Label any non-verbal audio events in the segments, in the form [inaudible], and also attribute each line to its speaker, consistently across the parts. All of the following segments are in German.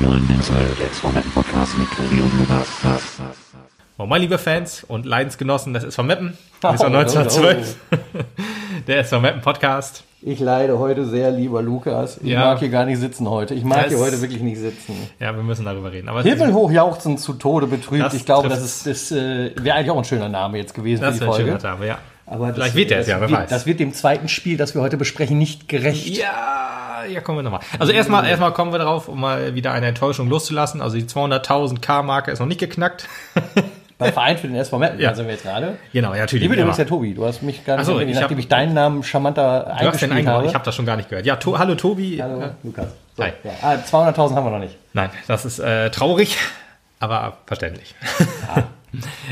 Speaker 1: zum neuen Podcast mit Tobi und Lukas.
Speaker 2: Moin, liebe Fans und Leidensgenossen des SV Meppen. Das ist 1912. [laughs] Der SV Meppen Podcast.
Speaker 3: Ich leide heute sehr, lieber Lukas. Ich
Speaker 2: Ja.
Speaker 3: mag hier gar nicht sitzen heute. Ich mag
Speaker 2: Das-
Speaker 3: hier heute wirklich nicht sitzen.
Speaker 2: Ja, wir müssen darüber reden. Aber ist-
Speaker 3: Himmelhoch jauchzen zu Tode betrübt.
Speaker 2: Das
Speaker 3: ich glaube, das, ist, das äh, wäre eigentlich auch ein schöner Name jetzt gewesen
Speaker 2: das
Speaker 3: für
Speaker 2: ist
Speaker 3: die
Speaker 2: ein
Speaker 3: Folge.
Speaker 2: schöner Name, ja.
Speaker 3: Aber das,
Speaker 2: Vielleicht wird der es ja, wer
Speaker 3: wird,
Speaker 2: weiß.
Speaker 3: Das wird dem zweiten Spiel, das wir heute besprechen, nicht gerecht.
Speaker 2: Ja, ja, kommen wir nochmal. Also erstmal, erstmal kommen wir darauf, um mal wieder eine Enttäuschung loszulassen. Also die 200.000 K-Marke ist noch nicht geknackt. [laughs]
Speaker 3: Beim Verein für den SV Meppen,
Speaker 2: Ja.
Speaker 3: da sind wir jetzt gerade.
Speaker 2: genau, ja, natürlich.
Speaker 3: Ich bin übrigens der Tobi. Du hast mich gar nicht
Speaker 2: so, ich hab-
Speaker 3: nachdem ich deinen Namen charmanter eingespielt
Speaker 2: eingebaut.
Speaker 3: habe.
Speaker 2: Ich habe das schon gar nicht gehört. Ja, to hallo Tobi.
Speaker 3: Hallo,
Speaker 2: Äh,
Speaker 3: Lukas. So, ja. ah, 200.000 haben wir noch nicht.
Speaker 2: Nein, das ist äh, traurig, aber verständlich. [laughs]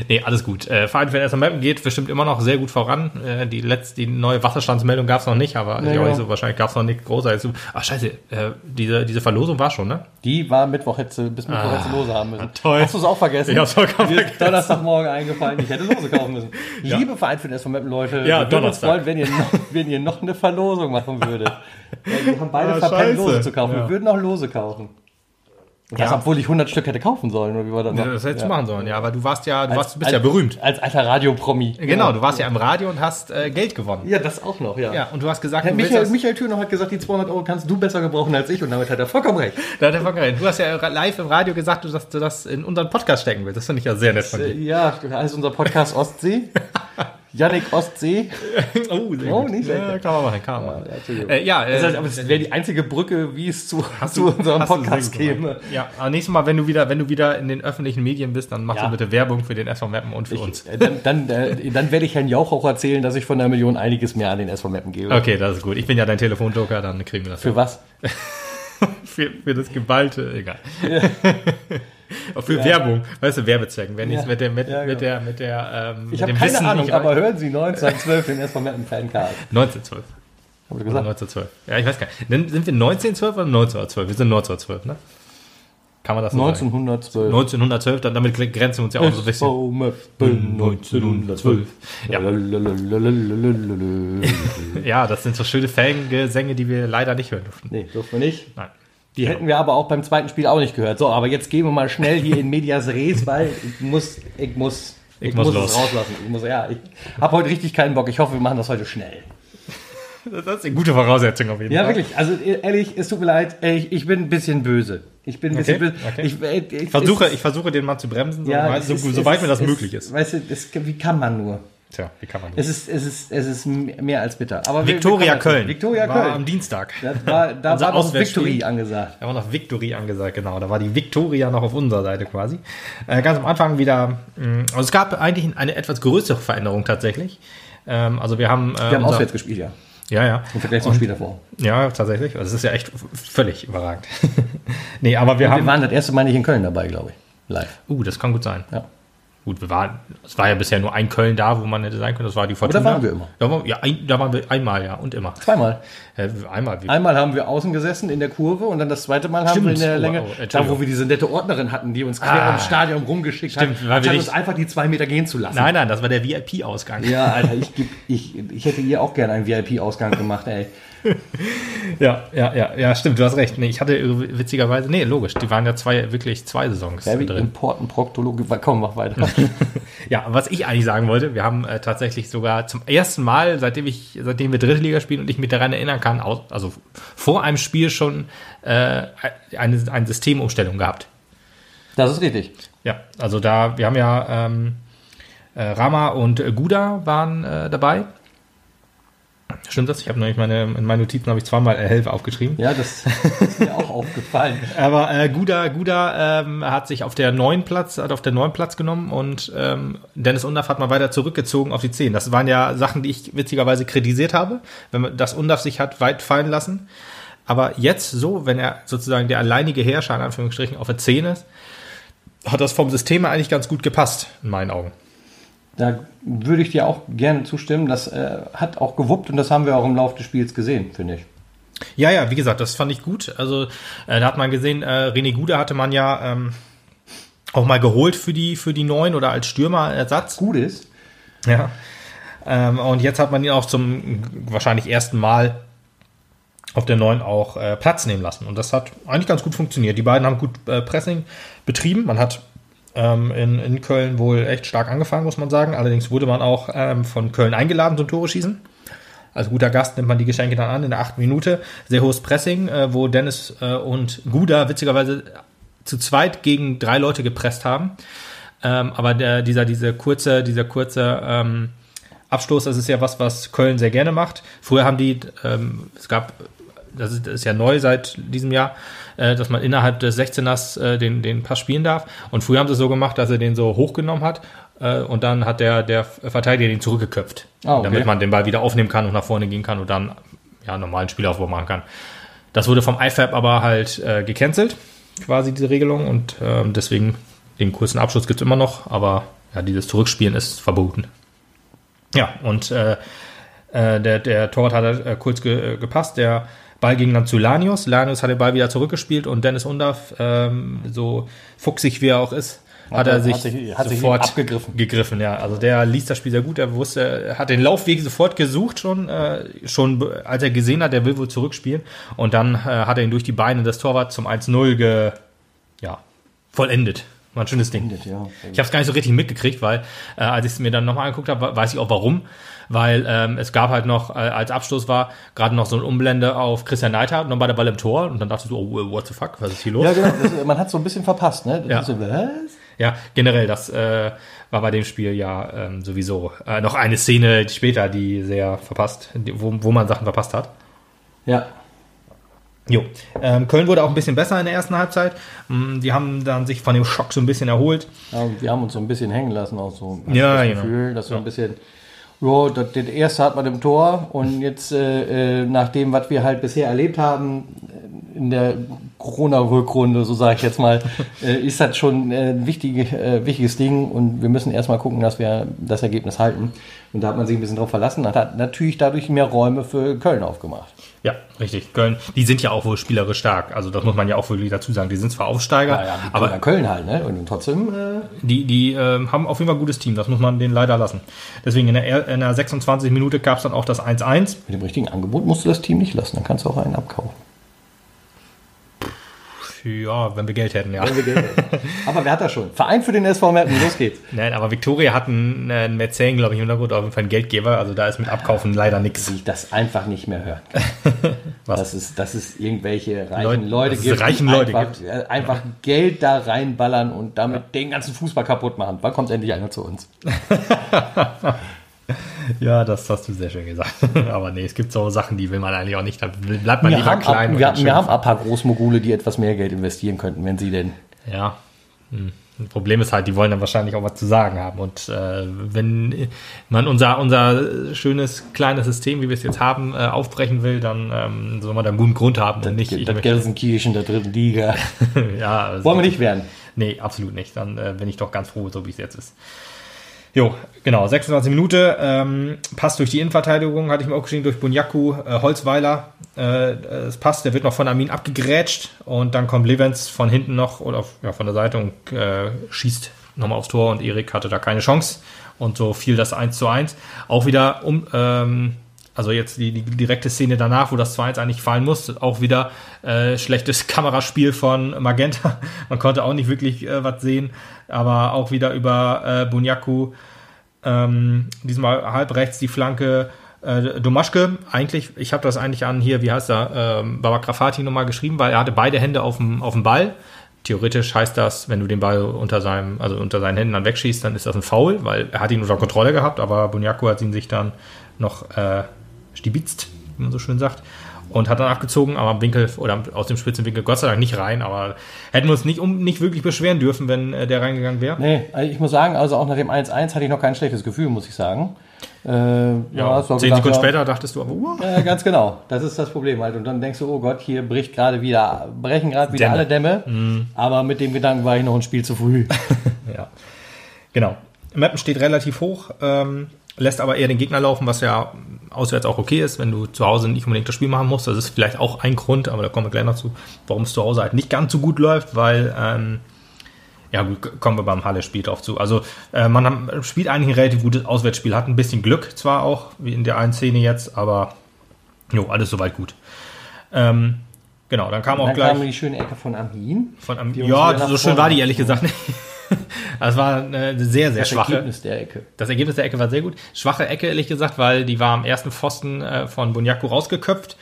Speaker 2: nee, alles gut. Äh, Verein für Meppen geht bestimmt immer noch sehr gut voran. Äh, die letzte, die neue Wasserstandsmeldung gab es noch nicht, aber ja auch
Speaker 3: genau.
Speaker 2: nicht so, wahrscheinlich gab es noch nicht großartig. Ach scheiße, äh, diese, diese Verlosung war schon, ne?
Speaker 3: Die war Mittwoch, hätte, bis Mittwoch hätte sie Lose haben müssen.
Speaker 2: Ah, [laughs] toll.
Speaker 3: Hast du es auch vergessen?
Speaker 2: Ich hab's vollkommen
Speaker 3: Mir ist. Donnerstagmorgen eingefallen, ich hätte Lose kaufen müssen. [laughs] Liebe Verein für den SV Meppen, Leute,
Speaker 2: Ja,
Speaker 3: wir würden uns
Speaker 2: Donnerstag.
Speaker 3: freuen, wenn ihr, noch, [laughs] wenn ihr noch eine Verlosung machen würdet. Ja, wir haben beide
Speaker 2: Ah,
Speaker 3: verpennt. Lose zu kaufen.
Speaker 2: Ja.
Speaker 3: Wir würden noch Lose kaufen. Und das,
Speaker 2: Ja.
Speaker 3: obwohl ich 100 Stück hätte kaufen sollen, oder wie war das noch?
Speaker 2: Das hättest
Speaker 3: Ja.
Speaker 2: du machen sollen, ja, aber du warst ja, du warst, bist
Speaker 3: als,
Speaker 2: ja berühmt.
Speaker 3: Als alter Radiopromi.
Speaker 2: Genau, du warst ja im Radio und hast äh, Geld gewonnen.
Speaker 3: Ja, das auch noch, ja.
Speaker 2: Ja, und du hast gesagt,
Speaker 3: Herr
Speaker 2: du
Speaker 3: Michael,
Speaker 2: das,
Speaker 3: Michael Thürner hat gesagt, die 200 Euro kannst du besser gebrauchen als ich und damit hat er vollkommen recht.
Speaker 2: da hat er vollkommen recht. du hast ja live im Radio gesagt, du- dass du das in unseren Podcast stecken willst. Das finde ich ja sehr nett von
Speaker 3: Äh,
Speaker 2: dir.
Speaker 3: Ja, ist unser Podcast Ostsee. [laughs] Yannick Ostsee. [laughs]
Speaker 2: Oh, sehr
Speaker 3: Oh,
Speaker 2: gut.
Speaker 3: nicht schlecht.
Speaker 2: Ja, kann man machen, kann man machen. Äh, ja, äh,
Speaker 3: Das aber es wäre die einzige Brücke, wie es zu,
Speaker 2: Hast
Speaker 3: zu unserem Podcast käme.
Speaker 2: Ja, aber nächstes Mal, wenn du wieder, wenn du wieder in den öffentlichen Medien bist, dann machst
Speaker 3: Ja.
Speaker 2: du bitte Werbung für den SV Meppen und für uns.
Speaker 3: Äh, Dann, dann, äh, dann werde ich Herrn Jauch auch erzählen, dass ich von der Million einiges mehr an den SV Mappen gebe.
Speaker 2: Okay, das ist gut. Ich bin ja dein Telefonjoker, dann kriegen wir das.
Speaker 3: Für was? [laughs] [laughs]
Speaker 2: für, für das geballte, egal. [laughs] Auch für Werbung, weißt du, Werbezwecken. Wenn ich
Speaker 3: Ja.
Speaker 2: mit der, mit,
Speaker 3: Ja,
Speaker 2: mit
Speaker 3: genau.
Speaker 2: der, mit der, ähm,
Speaker 3: Ich
Speaker 2: mit
Speaker 3: habe keine
Speaker 2: Wissen
Speaker 3: Ahnung, aber hören Sie 1912 den SV Mappen Fancard.
Speaker 2: 1912.
Speaker 3: Haben Sie
Speaker 2: Oder
Speaker 3: gesagt?
Speaker 2: 1912. Ja, ich weiß gar nicht. Sind wir 1912 oder 1912? Wir sind 1912, ne? Kann man das so sagen?
Speaker 3: 1912.
Speaker 2: 1912, dann damit grenzen wir uns ja auch so ein bisschen.
Speaker 3: SV Mappen
Speaker 2: 1912. Ja. Ja, das sind so schöne Fangesänge, die wir leider nicht hören durften.
Speaker 3: Nee, durften wir nicht.
Speaker 2: Nein.
Speaker 3: Die hätten wir aber auch beim zweiten Spiel auch nicht gehört. So, aber jetzt gehen wir mal schnell hier in Medias Res, weil ich muss, ich muss,
Speaker 2: Ich muss los.
Speaker 3: es rauslassen. Ich muss, ja, ich habe heute richtig keinen Bock. Ich hoffe, wir machen das heute schnell.
Speaker 2: Das ist eine gute Voraussetzung auf jeden
Speaker 3: Ja,
Speaker 2: Fall.
Speaker 3: wirklich. Also ehrlich, es tut mir leid. Ich, ich bin ein bisschen böse. Ich bin ein bisschen
Speaker 2: Okay, okay.
Speaker 3: Ich, äh, ich,
Speaker 2: Ich versuche,
Speaker 3: es-
Speaker 2: ich versuche den Mann zu bremsen, so,
Speaker 3: ja, es
Speaker 2: so,
Speaker 3: ist-
Speaker 2: so
Speaker 3: es
Speaker 2: weit
Speaker 3: ist-
Speaker 2: mir das
Speaker 3: es-
Speaker 2: möglich ist.
Speaker 3: Weißt du, das, wie kann man nur?
Speaker 2: Tja, wie kann man
Speaker 3: Es
Speaker 2: das?
Speaker 3: ist, es ist, es ist mehr als bitter. Aber das
Speaker 2: Köln. war
Speaker 3: Köln.
Speaker 2: am Dienstag.
Speaker 3: Da war, da
Speaker 2: Unser
Speaker 3: war noch. Victory angesagt.
Speaker 2: Da war noch Victory angesagt, genau. Da war die Victoria noch auf unserer Seite quasi. Äh, ganz am Anfang wieder, mh, also es gab eigentlich eine etwas größere Veränderung tatsächlich. Ähm, also wir haben. Äh,
Speaker 3: Wir haben
Speaker 2: unser-
Speaker 3: auswärts gespielt, ja.
Speaker 2: Ja, ja.
Speaker 3: Im Vergleich zum Spiel davor.
Speaker 2: Ja, tatsächlich. Also es ist ja echt völlig überragend. [laughs] nee, aber wir
Speaker 3: Wir
Speaker 2: haben.
Speaker 3: waren das erste Mal nicht in Köln dabei, glaube ich. Live.
Speaker 2: Uh, das kann gut sein.
Speaker 3: Ja.
Speaker 2: Gut, wir waren, es war ja bisher nur ein Köln da, wo man hätte sein können. Das war die Fortuna.
Speaker 3: waren wir immer.
Speaker 2: Da waren, ja, ein, da waren wir einmal, ja, und immer.
Speaker 3: Zweimal.
Speaker 2: Äh, einmal.
Speaker 3: Einmal haben wir außen gesessen in der Kurve und dann das zweite Mal haben
Speaker 2: Stimmt.
Speaker 3: wir in der
Speaker 2: Oh,
Speaker 3: Länge,
Speaker 2: oh,
Speaker 3: da
Speaker 2: Entschuldigung.
Speaker 3: wo wir diese nette Ordnerin hatten, die uns quer
Speaker 2: Ah.
Speaker 3: ums Stadion rumgeschickt
Speaker 2: Stimmt,
Speaker 3: hat,
Speaker 2: weil wir
Speaker 3: statt uns einfach die zwei Meter gehen zu lassen.
Speaker 2: nein, nein, das war der VIP-Ausgang.
Speaker 3: Ja, Alter, ich, ich, ich hätte ihr auch gerne einen VIP-Ausgang gemacht, ey. [laughs]
Speaker 2: Ja, ja, ja, ja, stimmt, du hast recht. Nee, ich hatte witzigerweise, nee, logisch, die waren ja zwei, wirklich zwei Saisons
Speaker 3: Very
Speaker 2: drin.
Speaker 3: important Proktologe. Komm, mach weiter. [laughs]
Speaker 2: Ja, was ich eigentlich sagen wollte, wir haben äh, tatsächlich sogar zum ersten Mal, seitdem ich, seitdem wir dritte Liga spielen und ich mich daran erinnern kann, aus, also vor einem Spiel schon äh, eine, eine Systemumstellung gehabt.
Speaker 3: Das ist richtig.
Speaker 2: Ja, also da, wir haben ja ähm, äh, Rama und Guda waren äh, dabei. Stimmt das? Ich habe nämlich meine, in meinen Notizen habe ich zweimal Helfer aufgeschrieben.
Speaker 3: Ja, das ist mir auch [laughs] aufgefallen.
Speaker 2: Aber äh, Guda, Guda ähm, hat sich auf der neuen Platz, hat auf der neuen Platz genommen und ähm, Dennis Undorf hat mal weiter zurückgezogen auf die 10. Das waren ja Sachen, die ich witzigerweise kritisiert habe, wenn man das Undorf sich hat weit fallen lassen. Aber jetzt so, wenn er sozusagen der alleinige Herrscher in Anführungsstrichen auf der 10 ist, hat das vom System eigentlich ganz gut gepasst, in meinen Augen.
Speaker 3: Da würde ich dir auch gerne zustimmen. Das äh, hat auch gewuppt und das haben wir auch im Laufe des Spiels gesehen, finde ich.
Speaker 2: Ja, ja, wie gesagt, das fand ich gut. Also äh, da hat man gesehen, äh, René Gude hatte man ja ähm, auch mal geholt für die für die neuen oder als Stürmerersatz.
Speaker 3: Gut ist,
Speaker 2: Ja. Ähm, und jetzt hat man ihn auch zum wahrscheinlich ersten Mal auf der 9 auch äh, Platz nehmen lassen. Und das hat eigentlich ganz gut funktioniert. Die beiden haben gut äh, Pressing betrieben. Man hat ähm, in, in Köln wohl echt stark angefangen, muss man sagen. Allerdings wurde man auch ähm, von Köln eingeladen zum Tore schießen. Als guter Gast nimmt man die Geschenke dann an in der achten Minute. Sehr hohes Pressing, äh, wo Dennis äh, und Guda witzigerweise zu zweit gegen drei Leute gepresst haben. Ähm, aber der, dieser, diese kurze, dieser kurze ähm, Abstoß, das ist ja was, was Köln sehr gerne macht. Früher haben die, ähm, es gab, das ist, das ist ja neu seit diesem Jahr, äh, dass man innerhalb des 16ers äh, den, den Pass spielen darf. Und früher haben sie es so gemacht, dass er den so hochgenommen hat äh, und dann hat der, der Verteidiger den zurückgeköpft,
Speaker 3: Ah, okay.
Speaker 2: damit man den Ball wieder aufnehmen kann und nach vorne gehen kann und dann ja, normalen Spielaufbau machen kann. Das wurde vom IFAB aber halt äh, gecancelt, quasi diese Regelung und ähm, deswegen den kurzen Abschluss gibt es immer noch, aber ja, dieses Zurückspielen ist verboten. Ja, und äh, äh, der, der Torwart hat äh, kurz ge, äh, gepasst. Der Ball ging dann zu Lanius. Lanius hat den Ball wieder zurückgespielt und Dennis Undaff, ähm, so fuchsig wie er auch ist, hat,
Speaker 3: Hat
Speaker 2: er sich,
Speaker 3: hat sich- hat sich
Speaker 2: sofort
Speaker 3: abgegriffen.
Speaker 2: gegriffen. Ja, also der liest das Spiel sehr gut. Er wusste, er hat den Laufweg sofort gesucht schon, äh, schon als er gesehen hat, der will wohl zurückspielen. Und dann äh, hat er ihn durch die Beine des Torwarts zum 1-0 ge, ja, vollendet. War ein schönes Ding.
Speaker 3: Ja.
Speaker 2: Ich habe es gar nicht so richtig mitgekriegt, weil äh, als ich es mir dann nochmal angeguckt habe, weiß ich auch warum. Weil ähm, es gab halt noch, äh, als Abschluss war, gerade noch so ein Umblende auf Christian und dann war der Ball im Tor und dann dachtest du, oh, what the fuck, was ist hier los?
Speaker 3: Ja, genau. Das, man hat so ein bisschen verpasst, ne?
Speaker 2: Ja.
Speaker 3: so, was?
Speaker 2: Ja, generell, das äh, war bei dem Spiel ja ähm, sowieso äh, noch eine Szene später, die sehr verpasst, wo, wo man Sachen verpasst hat.
Speaker 3: Ja.
Speaker 2: Jo. Ähm, Köln wurde auch ein bisschen besser in der ersten Halbzeit. Mm, Die haben dann sich von dem Schock so ein bisschen erholt.
Speaker 3: ja. Wir haben uns so ein bisschen hängen lassen, auch so. Hab
Speaker 2: Ja,
Speaker 3: ich
Speaker 2: genau.
Speaker 3: das Gefühl, dass so ein bisschen. Ja, das, das erste hat man im Tor und jetzt äh, äh, nach dem, was wir halt bisher erlebt haben äh, in der Corona-Rückrunde, so sage ich jetzt mal, [laughs] äh, ist das schon äh, ein wichtige, äh, wichtiges Ding und wir müssen erstmal gucken, dass wir das Ergebnis halten. Und da hat man sich ein bisschen drauf verlassen und hat natürlich dadurch mehr Räume für Köln aufgemacht.
Speaker 2: Ja, richtig. Köln, die sind ja auch wohl spielerisch stark. Also das muss man ja auch wirklich dazu sagen. Die sind zwar Aufsteiger,
Speaker 3: Ja, ja,
Speaker 2: aber
Speaker 3: Köln, Köln halt, ne? Und trotzdem äh,
Speaker 2: die, die ähm, haben auf jeden Fall ein gutes Team. Das muss man denen leider lassen. Deswegen in der, er- in der 26 Minute gab es dann auch das 1-1.
Speaker 3: mit dem richtigen Angebot musst du das Team nicht lassen, dann kannst du auch einen abkaufen.
Speaker 2: Ja, wenn wir Geld hätten, ja.
Speaker 3: Aber wer hat das schon? Verein für den SV Meppen, los geht's.
Speaker 2: Nein, aber Victoria hat einen, einen Mäzen, glaube ich, im Hintergrund, auf jeden Fall einen Geldgeber. Also da ist mit Abkaufen leider nichts.
Speaker 3: Ich das einfach nicht mehr hören kann. [laughs]
Speaker 2: Was?
Speaker 3: Dass es, dass es irgendwelche reichen
Speaker 2: Leute-
Speaker 3: Leute gibt,
Speaker 2: reichen Leute
Speaker 3: einfach, äh, einfach Geld da reinballern und damit den ganzen Fußball kaputt machen. Wann kommt endlich einer zu uns? [laughs]
Speaker 2: Ja, das hast du sehr schön gesagt. [laughs] aber nee, es gibt so Sachen, die will man eigentlich auch nicht. Da bleibt man
Speaker 3: Wir
Speaker 2: lieber klein.
Speaker 3: ab, wir, haben, wir haben ein paar Großmogule, die etwas mehr Geld investieren könnten, wenn sie denn.
Speaker 2: Ja. Hm. Das Problem ist halt, die wollen dann wahrscheinlich auch was zu sagen haben. Und äh, wenn man unser, unser schönes kleines System, wie wir es jetzt haben, äh, aufbrechen will, dann ähm, soll man da einen guten Grund haben. Und nicht, ich
Speaker 3: das Gelsenkirchen der dritten Liga. [laughs]
Speaker 2: ja, also-
Speaker 3: Wollen wir nicht werden.
Speaker 2: Nee, absolut nicht. Dann äh, bin ich doch ganz froh, so wie es jetzt ist. Jo, genau, 26 Minuten. Ähm, passt durch die Innenverteidigung, hatte ich mir auch geschrieben, durch Bunyaku, äh, Holzweiler. Äh, es passt, der wird noch von Armin abgegrätscht und dann kommt Levens von hinten noch oder ja, von der Seite und äh, schießt nochmal aufs Tor und Erik hatte da keine Chance. Und so fiel das 1 zu 1. Auch wieder um, ähm, also jetzt die, die direkte Szene danach, wo das 2-1 eigentlich fallen muss, auch wieder äh, schlechtes [laughs] Kameraspiel von Magenta. Man konnte auch nicht wirklich äh, was sehen, aber auch wieder über äh, Bunyaku, ähm, diesmal halb rechts die Flanke äh, Domaschke. Eigentlich, ich habe das eigentlich an hier, wie heißt er, ähm, Baba Grafati nochmal geschrieben, weil er hatte beide Hände auf dem, auf dem Ball. Theoretisch heißt das, wenn du den Ball unter seinem, also unter seinen Händen dann wegschießt, dann ist das ein Foul, weil er hat ihn unter Kontrolle gehabt, aber Bunyaku hat ihn sich dann noch äh, stibitzt, wie man so schön sagt, und hat dann abgezogen, aber am Winkel oder aus dem spitzen Winkel Gott sei Dank nicht rein, aber hätten wir uns nicht, um, nicht wirklich beschweren dürfen, wenn äh, der reingegangen wäre.
Speaker 3: Nee, also ich muss sagen, also auch nach dem 1-1 hatte ich noch kein schlechtes Gefühl, muss ich sagen. Äh,
Speaker 2: Ja,
Speaker 3: war
Speaker 2: zehn
Speaker 3: gedacht,
Speaker 2: Sekunden
Speaker 3: ja,
Speaker 2: später dachtest du aber, uh,
Speaker 3: Ja, ganz genau. Das ist das Problem halt. Und dann denkst du, oh Gott, hier bricht gerade wieder, brechen gerade wieder
Speaker 2: Dämme.
Speaker 3: alle Dämme. Aber mit dem Gedanken war ich noch ein Spiel zu früh. [laughs]
Speaker 2: Ja, genau. Mappen steht relativ hoch, ähm, lässt aber eher den Gegner laufen, was ja auswärts auch okay ist, wenn du zu Hause nicht unbedingt das Spiel machen musst. Das ist vielleicht auch ein Grund, aber da kommen wir gleich noch zu, warum es zu Hause halt nicht ganz so gut läuft, weil, ähm, ja gut, kommen wir beim Halle-Spiel drauf zu. Also äh, man hat, spielt eigentlich ein relativ gutes Auswärtsspiel, hat ein bisschen Glück zwar auch, wie in der einen Szene jetzt, aber jo, alles soweit gut. Ähm, genau, dann kam auch
Speaker 3: Dann
Speaker 2: gleich
Speaker 3: kam die schöne Ecke von Amin.
Speaker 2: von am,
Speaker 3: die uns
Speaker 2: ja, so schön war die ehrlich gesagt [laughs] nicht. [laughs] Das war eine sehr, sehr
Speaker 3: Das
Speaker 2: schwache.
Speaker 3: Ergebnis der Ecke.
Speaker 2: Das Ergebnis der Ecke war sehr gut. Schwache Ecke, ehrlich gesagt, weil die war am ersten Pfosten äh, von Bunyaku rausgeköpft.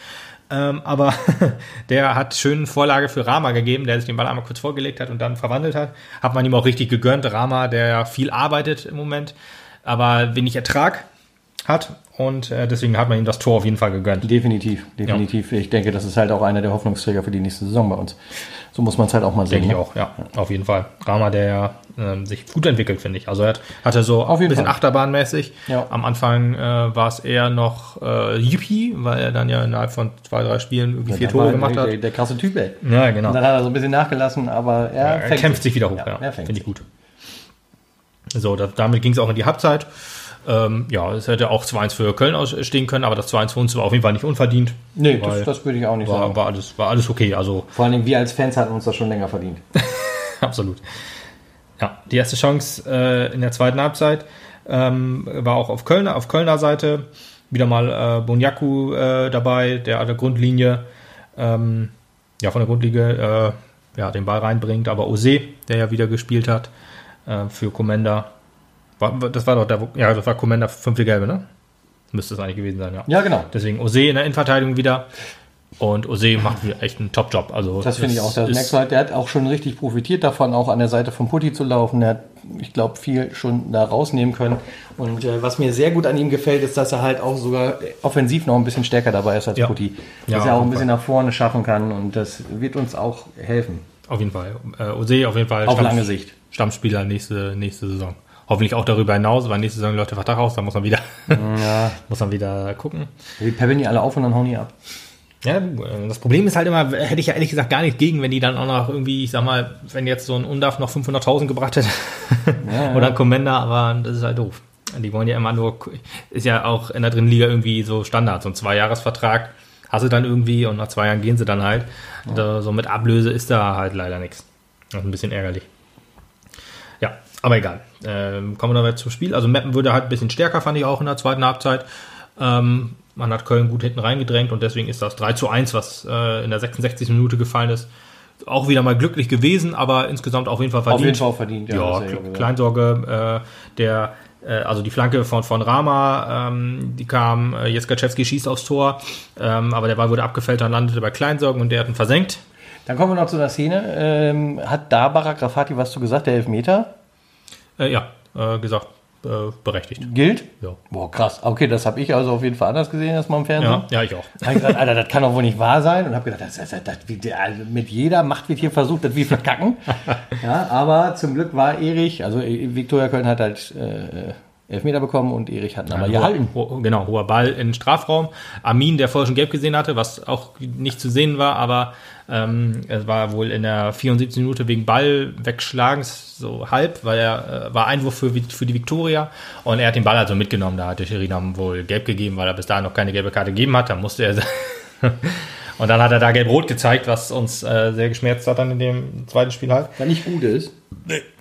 Speaker 2: Ähm, aber [laughs] der hat schön Vorlage für Rama gegeben, der sich den Ball einmal kurz vorgelegt hat und dann verwandelt hat. Hat man ihm auch richtig gegönnt. Rama, der viel arbeitet im Moment, aber wenig Ertrag hat. Und äh, deswegen hat man ihm das Tor auf jeden Fall gegönnt.
Speaker 3: Definitiv, definitiv. Ich denke, das ist halt auch einer der Hoffnungsträger für die nächste Saison bei uns. So muss man es halt auch mal sehen.
Speaker 2: Denke ich
Speaker 3: ne?
Speaker 2: auch, ja, auf jeden Fall. Rama, der ja ähm, sich gut entwickelt, finde ich. Also er hat, hatte so
Speaker 3: Auf
Speaker 2: ein bisschen
Speaker 3: Fall.
Speaker 2: Achterbahnmäßig.
Speaker 3: Ja.
Speaker 2: Am Anfang äh, war es eher noch äh, Yippie, weil er dann ja innerhalb von zwei, drei Spielen irgendwie vier
Speaker 3: Der
Speaker 2: Tore gemacht hat.
Speaker 3: Der, der krasse Typ, ey.
Speaker 2: Ja, genau.
Speaker 3: Und dann hat er so ein bisschen nachgelassen, aber er,
Speaker 2: Er kämpft sich wieder hoch, ja. Finde ich gut. So, da, damit ging es auch in die Halbzeit. Ähm, ja, es hätte auch 2-1 für Köln ausstehen können, aber das 2-1 für uns war auf jeden Fall nicht unverdient.
Speaker 3: Nee, das, das würde ich auch nicht
Speaker 2: war,
Speaker 3: sagen.
Speaker 2: war, alles, war alles okay. Also
Speaker 3: Vor allem wir als Fans hatten uns das schon länger verdient. [laughs]
Speaker 2: Absolut. Ja, die erste Chance äh, in der zweiten Halbzeit ähm, war auch auf Kölner, auf Kölner Seite. Wieder mal äh, Bonjaku äh, dabei, der an der Grundlinie, ähm, ja, von der Grundlinie äh, ja, den Ball reinbringt. Aber Ose, der ja wieder gespielt hat äh, für Commander. War, das war doch der, ja, das war Commander fünfte Gelbe, ne? Müsste es eigentlich gewesen sein, ja.
Speaker 3: Ja, genau.
Speaker 2: Deswegen Ose in der Innenverteidigung wieder. Und Ose macht echt einen Top-Job. Also
Speaker 3: Das finde ich auch. Das
Speaker 2: ist-
Speaker 3: halt, der hat auch schon richtig profitiert davon, auch an der Seite von Putti zu laufen. Der hat, ich glaube, viel schon da rausnehmen können. Und äh, was mir sehr gut an ihm gefällt, ist, dass er halt auch sogar offensiv noch ein bisschen stärker dabei ist als
Speaker 2: Ja.
Speaker 3: Putti.
Speaker 2: Ja,
Speaker 3: Dass er
Speaker 2: auf
Speaker 3: auch ein bisschen nach vorne schaffen kann und das wird uns auch helfen.
Speaker 2: Auf jeden Fall. Äh, Ose auf jeden Fall.
Speaker 3: Auf lange Sicht.
Speaker 2: Stammspieler nächste, nächste Saison. Hoffentlich auch darüber hinaus, weil nächste Saison läuft der Vertrag aus, da muss man wieder,
Speaker 3: Ja. [laughs]
Speaker 2: muss man wieder gucken.
Speaker 3: Wir peppeln die alle auf und dann hauen die ab.
Speaker 2: Ja, das Problem ist halt immer, hätte ich ja ehrlich gesagt gar nicht gegen, wenn die dann auch noch irgendwie, ich sag mal, wenn jetzt so ein Undaf noch 500.000 gebracht hätte [laughs] oder ein Commander, aber das ist halt doof. Die wollen ja immer nur, ist ja auch in der dritten Liga irgendwie so Standard, so ein Zweijahresvertrag hast du dann irgendwie und nach zwei Jahren gehen sie dann halt. Da, so mit Ablöse ist da halt leider nichts. Das ist ein bisschen ärgerlich. Ja, aber egal. Ähm, kommen wir noch zum Spiel. Also Meppen würde halt ein bisschen stärker, fand ich auch in der zweiten Halbzeit. Ähm, man hat Köln gut hinten reingedrängt und deswegen ist das 3 zu 1, was äh, in der 66. Minute gefallen ist, auch wieder mal glücklich gewesen, aber insgesamt auf jeden Fall verdient.
Speaker 3: Auf jeden Fall verdient.
Speaker 2: Ja, Kle-
Speaker 3: gesagt.
Speaker 2: Kleinsorge, äh, der, äh, also die Flanke von, von Rama, ähm, die kam, äh, Jeskaczewski schießt aufs Tor, ähm, aber der Ball wurde abgefällt und landete bei Kleinsorgen und der hat ihn versenkt.
Speaker 3: Dann kommen wir noch zu einer Szene. Ähm, hat da Barak Rafati was zu gesagt, der Elfmeter?
Speaker 2: Äh, ja, äh, gesagt, äh, berechtigt.
Speaker 3: Gilt?
Speaker 2: Ja.
Speaker 3: Boah, krass. Okay, das habe ich also auf jeden Fall anders gesehen als mal im Fernsehen.
Speaker 2: Ja, ja, ich auch.
Speaker 3: Hab ich gesagt, Alter, das kann doch wohl nicht wahr sein. Und habe gedacht, das, das, das, das, wie- also mit jeder Macht wird hier versucht, dass wir verkacken. [laughs] ja, aber zum Glück war Erich, also äh, Viktoria Köln hat halt äh, Elfmeter bekommen und Erich hat ihn aber gehalten.
Speaker 2: Ho genau, hoher Ball in Strafraum. Armin, der vorher schon gelb gesehen hatte, was auch nicht zu sehen war, aber ähm, es war wohl in der 74. Minute wegen Ballwegschlagens so halb, weil er äh, war Einwurf für, für die Viktoria und er hat den Ball also mitgenommen. Da hatte Schirinam wohl gelb gegeben, weil er bis dahin noch keine gelbe Karte gegeben hat. Da musste er. [laughs] und dann hat er da gelb-rot gezeigt, was uns äh, sehr geschmerzt hat dann in dem zweiten Spiel halt.
Speaker 3: Was nicht gut ist.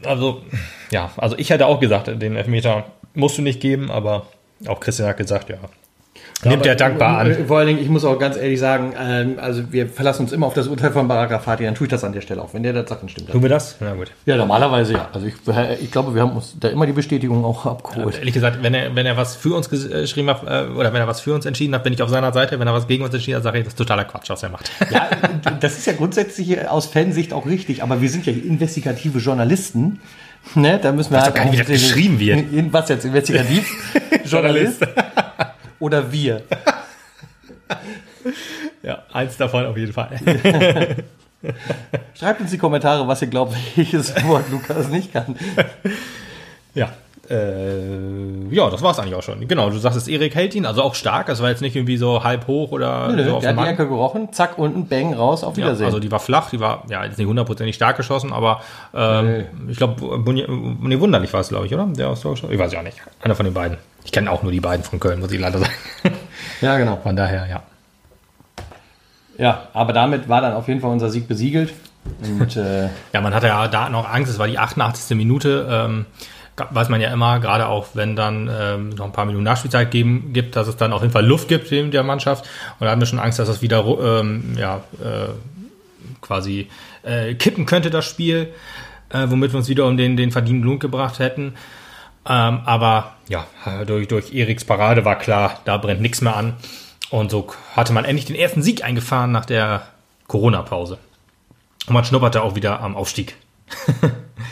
Speaker 2: Also, ja, also ich hätte auch gesagt, den Elfmeter musst du nicht geben, aber auch Christian hat gesagt, ja. Nimmt er dankbar an.
Speaker 3: Vor allen Dingen, ich muss auch ganz ehrlich sagen, ähm, also wir verlassen uns immer auf das Urteil von Barak Rafati, dann tue ich das an der Stelle auch. Wenn der das sagt, dann stimmt das.
Speaker 2: Tun wir das? Na gut.
Speaker 3: Ja, normalerweise ja. Also ich, ich glaube, wir haben uns da immer die Bestätigung auch abgeholt.
Speaker 2: Ehrlich gesagt, wenn er, wenn er was für uns äh, geschrieben hat, äh, oder wenn er was für uns entschieden hat, bin ich auf seiner Seite. Wenn er was gegen uns entschieden hat, sage ich, das ist totaler Quatsch, was er macht. [laughs]
Speaker 3: Ja, das ist ja grundsätzlich aus Fansicht auch richtig, aber wir sind ja investigative Journalisten. Ne, da müssen wir
Speaker 2: Weiß doch gar nicht, wie das geschrieben wird.
Speaker 3: Was jetzt? Investigativ? [laughs] Journalist? Oder wir? [laughs]
Speaker 2: ja, eins davon auf jeden Fall. [laughs]
Speaker 3: Schreibt uns die Kommentare, was ihr glaubt, welches Wort Lukas nicht kann.
Speaker 2: ja. Äh, ja, das war's eigentlich auch schon. Genau, du sagst es, Erik hält ihn, also auch stark. Das war jetzt nicht irgendwie so halb hoch oder
Speaker 3: Nö,
Speaker 2: so auf
Speaker 3: der hat die
Speaker 2: Mann.
Speaker 3: Ecke gerochen, zack, unten, bang, raus, auf
Speaker 2: Ja,
Speaker 3: Wiedersehen.
Speaker 2: also die war flach, die war ja jetzt nicht hundertprozentig stark geschossen, aber ähm, ich glaube, nee, wunderlich war es, glaube ich, oder? Der aus Deutschland? Ich weiß ja nicht. Einer von den beiden. Ich kenne auch nur die beiden von Köln, muss ich leider sagen. [laughs]
Speaker 3: ja, genau.
Speaker 2: Von daher, ja.
Speaker 3: Ja, aber damit war dann auf jeden Fall unser Sieg besiegelt. Und äh, [laughs]
Speaker 2: Ja, man hatte ja da noch Angst, es war die 88. Minute. Ähm, weiß man ja immer, gerade auch wenn dann ähm, noch ein paar Minuten Nachspielzeit geben, gibt, dass es dann auf jeden Fall Luft gibt in der Mannschaft. Und da haben wir schon Angst, dass das wieder ähm, ja, äh, quasi äh, kippen könnte, das Spiel, äh, womit wir uns wieder um den, den verdienten Lohn gebracht hätten. Ähm, aber ja, durch, durch Eriks Parade war klar, da brennt nichts mehr an. Und so hatte man endlich den ersten Sieg eingefahren nach der Corona-Pause. Und man schnupperte auch wieder am Aufstieg.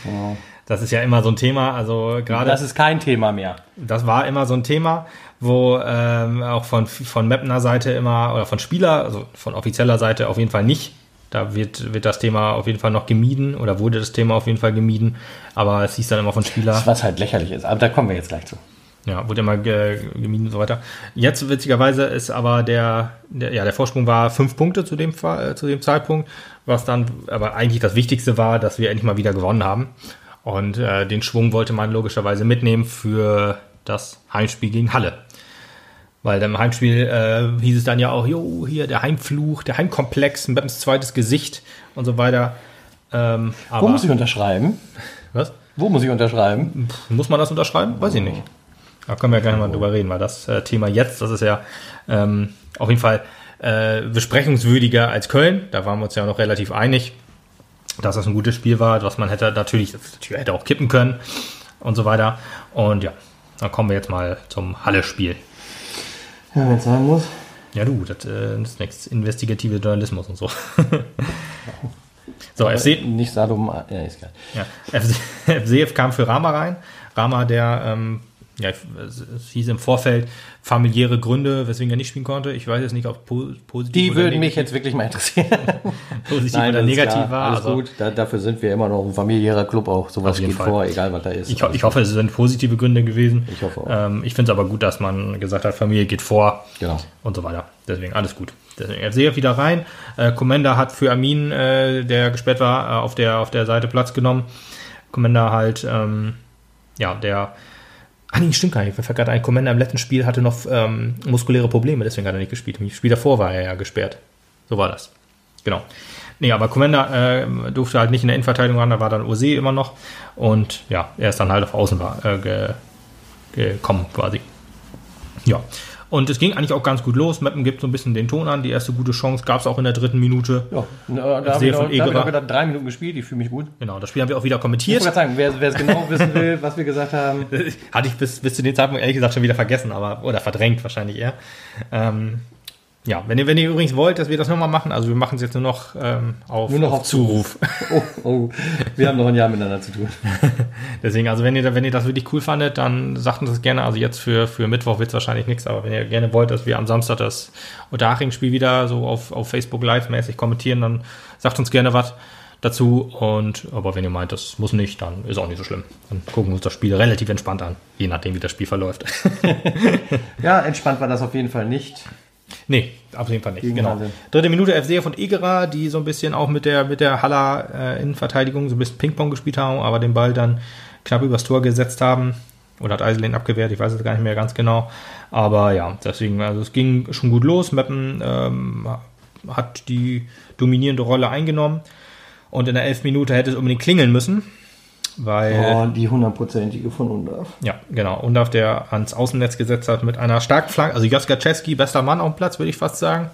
Speaker 2: ja. Das ist ja immer so ein Thema. Also gerade.
Speaker 3: Das ist kein Thema mehr.
Speaker 2: Das war immer so ein Thema, wo ähm, auch von, von Mapner Seite immer oder von Spieler, also von offizieller Seite auf jeden Fall nicht. Da wird, wird das Thema auf jeden Fall noch gemieden oder wurde das Thema auf jeden Fall gemieden. Aber es hieß dann immer von Spieler.
Speaker 3: Was halt lächerlich ist. Aber da kommen wir jetzt gleich zu.
Speaker 2: Ja, wurde immer gemieden und so weiter. Jetzt, witzigerweise, ist aber der, der, ja, der Vorsprung war fünf Punkte zu dem, äh, zu dem Zeitpunkt, was dann aber eigentlich das Wichtigste war, dass wir endlich mal wieder gewonnen haben. Und äh, den Schwung wollte man logischerweise mitnehmen für das Heimspiel gegen Halle. Weil im Heimspiel äh, hieß es dann ja auch, jo, hier der Heimfluch, der Heimkomplex, Mapps zweites Gesicht und so weiter.
Speaker 3: Ähm, Wo muss ich unterschreiben?
Speaker 2: Was?
Speaker 3: Wo muss ich unterschreiben?
Speaker 2: Muss man das unterschreiben? Weiß ich nicht. Da können wir ja gleich mal drüber reden, weil das äh, Thema jetzt, das ist ja ähm, auf jeden Fall äh, besprechungswürdiger als Köln. Da waren wir uns ja noch relativ einig, dass das ein gutes Spiel war, was man hätte natürlich, natürlich hätte auch kippen können und so weiter. Und ja, dann kommen wir jetzt mal zum Halle-Spiel.
Speaker 3: Ja, wenn es sein muss.
Speaker 2: Ja, du, das, äh, ist nichts. Investigative Journalismus und so. [laughs] so,
Speaker 3: Aber
Speaker 2: FC.
Speaker 3: Nicht Sadom, ja, ist geil.
Speaker 2: Ja, FC, [laughs] FCF kam für Rama rein. Rama, der ähm, ja, es hieß im Vorfeld familiäre Gründe, weswegen er nicht spielen konnte. Ich weiß jetzt nicht, ob
Speaker 3: positiv Die würden mich jetzt wirklich mal interessieren. [laughs]
Speaker 2: positiv Nein, oder negativ klar, war.
Speaker 3: Alles also, gut, da, dafür sind wir immer noch ein familiärer Club auch. Sowas geht Fall. vor, egal was da ist.
Speaker 2: Ich, ich, hoffe, es sind positive Gründe gewesen.
Speaker 3: Ich hoffe auch.
Speaker 2: Ähm, ich finde es aber gut, dass man gesagt hat, Familie geht vor.
Speaker 3: Genau.
Speaker 2: Und so weiter. Deswegen alles gut. Deswegen, sehe wieder rein. Äh, Commander hat für Armin, äh, der gesperrt war, äh, auf, der, auf der Seite Platz genommen. Commander halt, ähm, ja, der Ah, nee, stimmt gar nicht. Ich gerade ein Commander im letzten Spiel hatte noch ähm, muskuläre Probleme, deswegen hat er nicht gespielt. Im Spiel davor war er ja gesperrt. So war das. Genau. Nee, aber Commander äh, durfte halt nicht in der Innenverteidigung ran, da war dann Ose immer noch. Und ja, er ist dann halt auf Außen war, äh, ge, gekommen quasi. Ja. Und es ging eigentlich auch ganz gut los. Meppen gibt so ein bisschen den Ton an. Die erste gute Chance gab es auch in der dritten Minute.
Speaker 3: Ja, da habe ich, noch, da hab ich noch drei Minuten gespielt. Ich fühle mich gut.
Speaker 2: Genau, das Spiel haben wir auch wieder kommentiert.
Speaker 3: Ich wollte sagen, wer, wer es genau wissen [laughs] will, was wir gesagt haben.
Speaker 2: Hatte ich bis, bis zu dem Zeitpunkt ehrlich gesagt schon wieder vergessen, aber oder verdrängt wahrscheinlich eher. Ähm, ja, wenn ihr, wenn ihr übrigens wollt, dass wir das nochmal machen, also wir machen es jetzt nur noch ähm, auf,
Speaker 3: nur noch auf, auf Zuruf. [laughs] Oh, oh, wir haben noch ein Jahr miteinander zu tun. [laughs]
Speaker 2: Deswegen, also wenn ihr, wenn ihr das wirklich cool fandet, dann sagt uns das gerne. Also jetzt für, für Mittwoch wird es wahrscheinlich nichts, aber wenn ihr gerne wollt, dass wir am Samstag das Unterhaching-Spiel wieder so auf, auf Facebook live-mäßig kommentieren, dann sagt uns gerne was dazu. Und aber wenn ihr meint, das muss nicht, dann ist auch nicht so schlimm. Dann gucken wir uns das Spiel relativ entspannt an, je nachdem, wie das Spiel verläuft. [laughs]
Speaker 3: ja, entspannt war das auf jeden Fall nicht.
Speaker 2: Nee, auf jeden Fall nicht. Gegen genau. Halle. Dritte Minute FCF von Egerer, die so ein bisschen auch mit der, mit der Haller äh, Innenverteidigung so ein bisschen Ping-Pong gespielt haben, aber den Ball dann knapp übers Tor gesetzt haben. Oder hat Eiselin abgewehrt, ich weiß es gar nicht mehr ganz genau. Aber ja, deswegen, also es ging schon gut los. Meppen ähm, hat die dominierende Rolle eingenommen. Und in der elf Minute hätte es unbedingt klingeln müssen. Weil,
Speaker 3: oh, die hundertprozentige von Undaf.
Speaker 2: Ja, genau. Undaf, der ans Außennetz gesetzt hat mit einer starken Flanke. Also Joska Czeski, bester Mann auf dem Platz, würde ich fast sagen.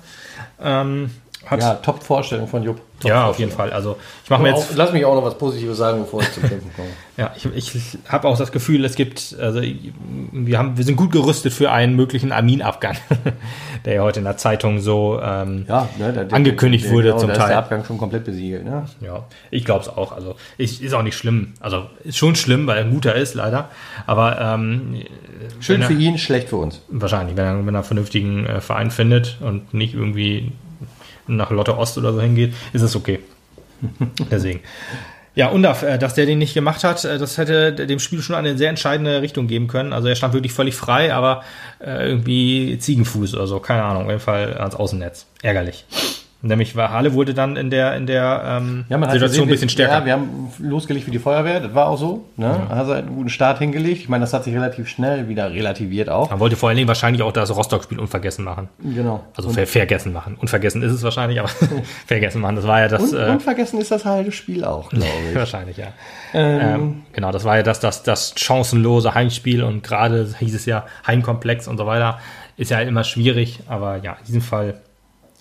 Speaker 2: Ähm,
Speaker 3: ja, Top-Vorstellung von Jupp.
Speaker 2: Top ja, auf jeden Fall. Also ich mache mir jetzt.
Speaker 3: Auch, lass mich auch noch was Positives sagen, bevor ich zum Kämpfen komme. [laughs]
Speaker 2: ja, ich, ich habe auch das Gefühl, es gibt, also wir haben, wir sind gut gerüstet für einen möglichen Armin-Abgang, [laughs] der ja heute in der Zeitung so ähm, ja, ne, der, angekündigt der, der, wurde genau, zum
Speaker 3: da
Speaker 2: Teil. Ist
Speaker 3: der Abgang schon komplett besiegelt. Ne?
Speaker 2: Ja, ich glaube es auch. Also ich, ist auch nicht schlimm. Also ist schon schlimm, weil er ein guter ist, leider. Aber ähm,
Speaker 3: schön für ihn, schlecht für uns.
Speaker 2: Wahrscheinlich, wenn er, wenn er einen vernünftigen äh, Verein findet und nicht irgendwie nach Lotte Ost oder so hingeht, ist es okay. [laughs] Deswegen. Ja, Undaf, äh, dass der den nicht gemacht hat, äh, das hätte dem Spiel schon eine sehr entscheidende Richtung geben können. Also er stand wirklich völlig frei, aber äh, irgendwie Ziegenfuß oder so, keine Ahnung, auf jeden Fall ans Außennetz. Ärgerlich. Nämlich war Halle wurde dann in der, in der ähm,
Speaker 3: Ja,
Speaker 2: Situation
Speaker 3: gesehen,
Speaker 2: ein bisschen stärker.
Speaker 3: Ja, wir haben losgelegt wie die Feuerwehr, das war auch so. Ne? Hat halt einen guten Start hingelegt. Ich meine, das hat sich relativ schnell wieder relativiert auch.
Speaker 2: Man wollte vor allen Dingen wahrscheinlich auch das Rostock-Spiel unvergessen machen.
Speaker 3: Genau.
Speaker 2: Also ver vergessen machen. Unvergessen ist es wahrscheinlich, aber [laughs] [laughs] vergessen machen. Das war ja das.
Speaker 3: Und,
Speaker 2: äh,
Speaker 3: unvergessen ist das das Spiel auch, [laughs] glaube ich.
Speaker 2: wahrscheinlich, ja. Ähm, genau, das war ja das, das, das chancenlose Heimspiel und gerade hieß es ja Heimkomplex und so weiter. Ist ja immer schwierig, aber ja, in diesem Fall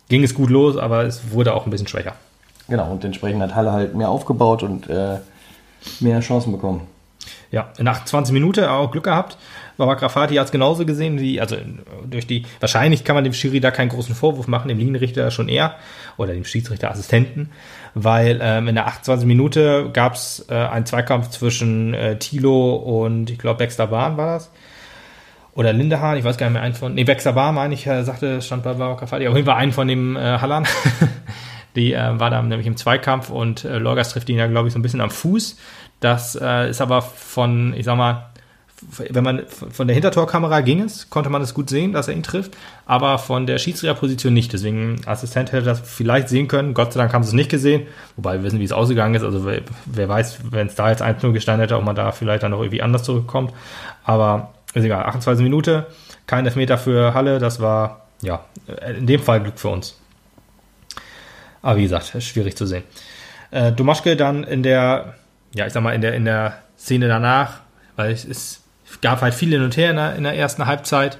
Speaker 2: ging es gut los, aber es wurde auch ein bisschen schwächer.
Speaker 3: Genau, und entsprechend hat Halle halt mehr aufgebaut und äh, mehr Chancen bekommen.
Speaker 2: Ja, in 28 Minuten auch Glück gehabt. Baba Grafati hat es genauso gesehen wie, also durch die, wahrscheinlich kann man dem Schiri da keinen großen Vorwurf machen, dem Linienrichter schon eher oder dem Schiedsrichterassistenten, weil ähm, in der 28 Minute gab es äh, einen Zweikampf zwischen äh, Thilo und ich glaube Baxter Bahn war das. Oder Lindehahn, ich weiß gar nicht mehr, einen von, nee, Baxter Bahn meine ich, äh, sagte, stand bei Baba Grafati, auf jeden Fall einen von dem äh, Hallern. [laughs] Die äh, war da nämlich im Zweikampf und äh, Lorgas trifft ihn ja, glaube ich, so ein bisschen am Fuß. Das äh, ist aber von, ich sag mal, wenn man von der Hintertorkamera ging es, konnte man es gut sehen, dass er ihn trifft, aber von der Schiedsrichterposition nicht. Deswegen Assistent hätte das vielleicht sehen können. Gott sei Dank haben sie es nicht gesehen, wobei wir wissen, wie es ausgegangen ist. Also wer, wer weiß, wenn es da jetzt 1-0 gestanden hätte, ob man da vielleicht dann noch irgendwie anders zurückkommt. Aber ist egal. 28 Minuten, kein Elfmeter für Halle. Das war ja in dem Fall Glück für uns. Aber wie gesagt, schwierig zu sehen. Äh, Domaschke dann in der, ja, ich sag mal, in der, in der Szene danach, weil es, es gab halt viel hin und her in der, in der ersten Halbzeit.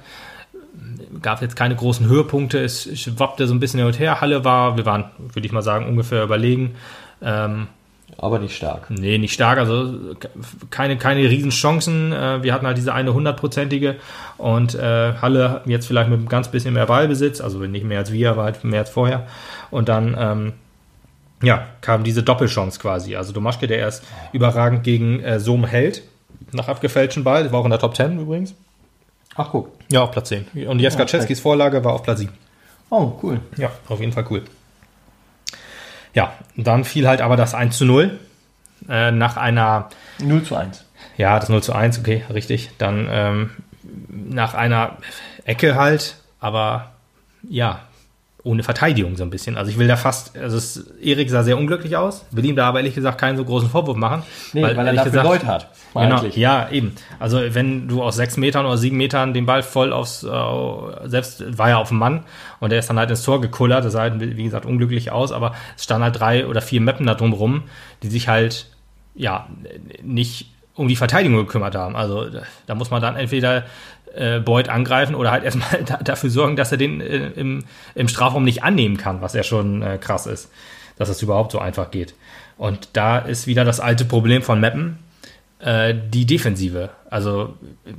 Speaker 2: Gab jetzt keine großen Höhepunkte, es schwappte so ein bisschen hin und her. Halle war, wir waren, würde ich mal sagen, ungefähr überlegen. Ähm,
Speaker 3: Aber nicht stark.
Speaker 2: Nee, nicht stark, also keine, keine Riesenchancen. Äh, Wir hatten halt diese eine hundertprozentige und äh, Halle jetzt vielleicht mit einem ganz bisschen mehr Ballbesitz, also nicht mehr als wir, aber halt mehr als vorher. Und dann, ähm, ja, kam diese Doppelchance quasi. Also Domaschke, der erst überragend gegen äh, Sohm hält, nach abgefälschten Ball, der war auch in der Top 10 übrigens.
Speaker 3: Ach, guck.
Speaker 2: Ja, auf Platz 10. Und Jeskaczewskis Vorlage war auf Platz 7.
Speaker 3: Oh, cool.
Speaker 2: Ja, auf jeden Fall cool. Ja, dann fiel halt aber das 1 zu 0 äh, nach einer
Speaker 3: 0 zu 1.
Speaker 2: Ja, das 0 zu 1, okay, richtig. Dann ähm, nach einer Ecke halt, aber ja, ohne Verteidigung so ein bisschen. Also ich will da fast, also es, Erik sah sehr unglücklich aus, will ihm da aber ehrlich gesagt keinen so großen Vorwurf machen.
Speaker 3: Nee, weil, er
Speaker 2: ehrlich
Speaker 3: dafür Leute hat.
Speaker 2: Genau, ja, eben. Also wenn du aus sechs Metern oder sieben Metern den Ball voll aufs, äh, selbst war ja auf dem Mann und der ist dann halt ins Tor gekullert, das sah halt, wie gesagt, unglücklich aus, aber es standen halt drei oder vier Mappen da drum rum, die sich halt, ja, nicht um die Verteidigung gekümmert haben. Also da muss man dann entweder äh, Boyd angreifen oder halt erstmal [laughs] da, dafür sorgen, dass er den äh, im, im Strafraum nicht annehmen kann, was ja schon äh, krass ist, dass das überhaupt so einfach geht. Und da ist wieder das alte Problem von Mappen, äh, die Defensive. Also äh,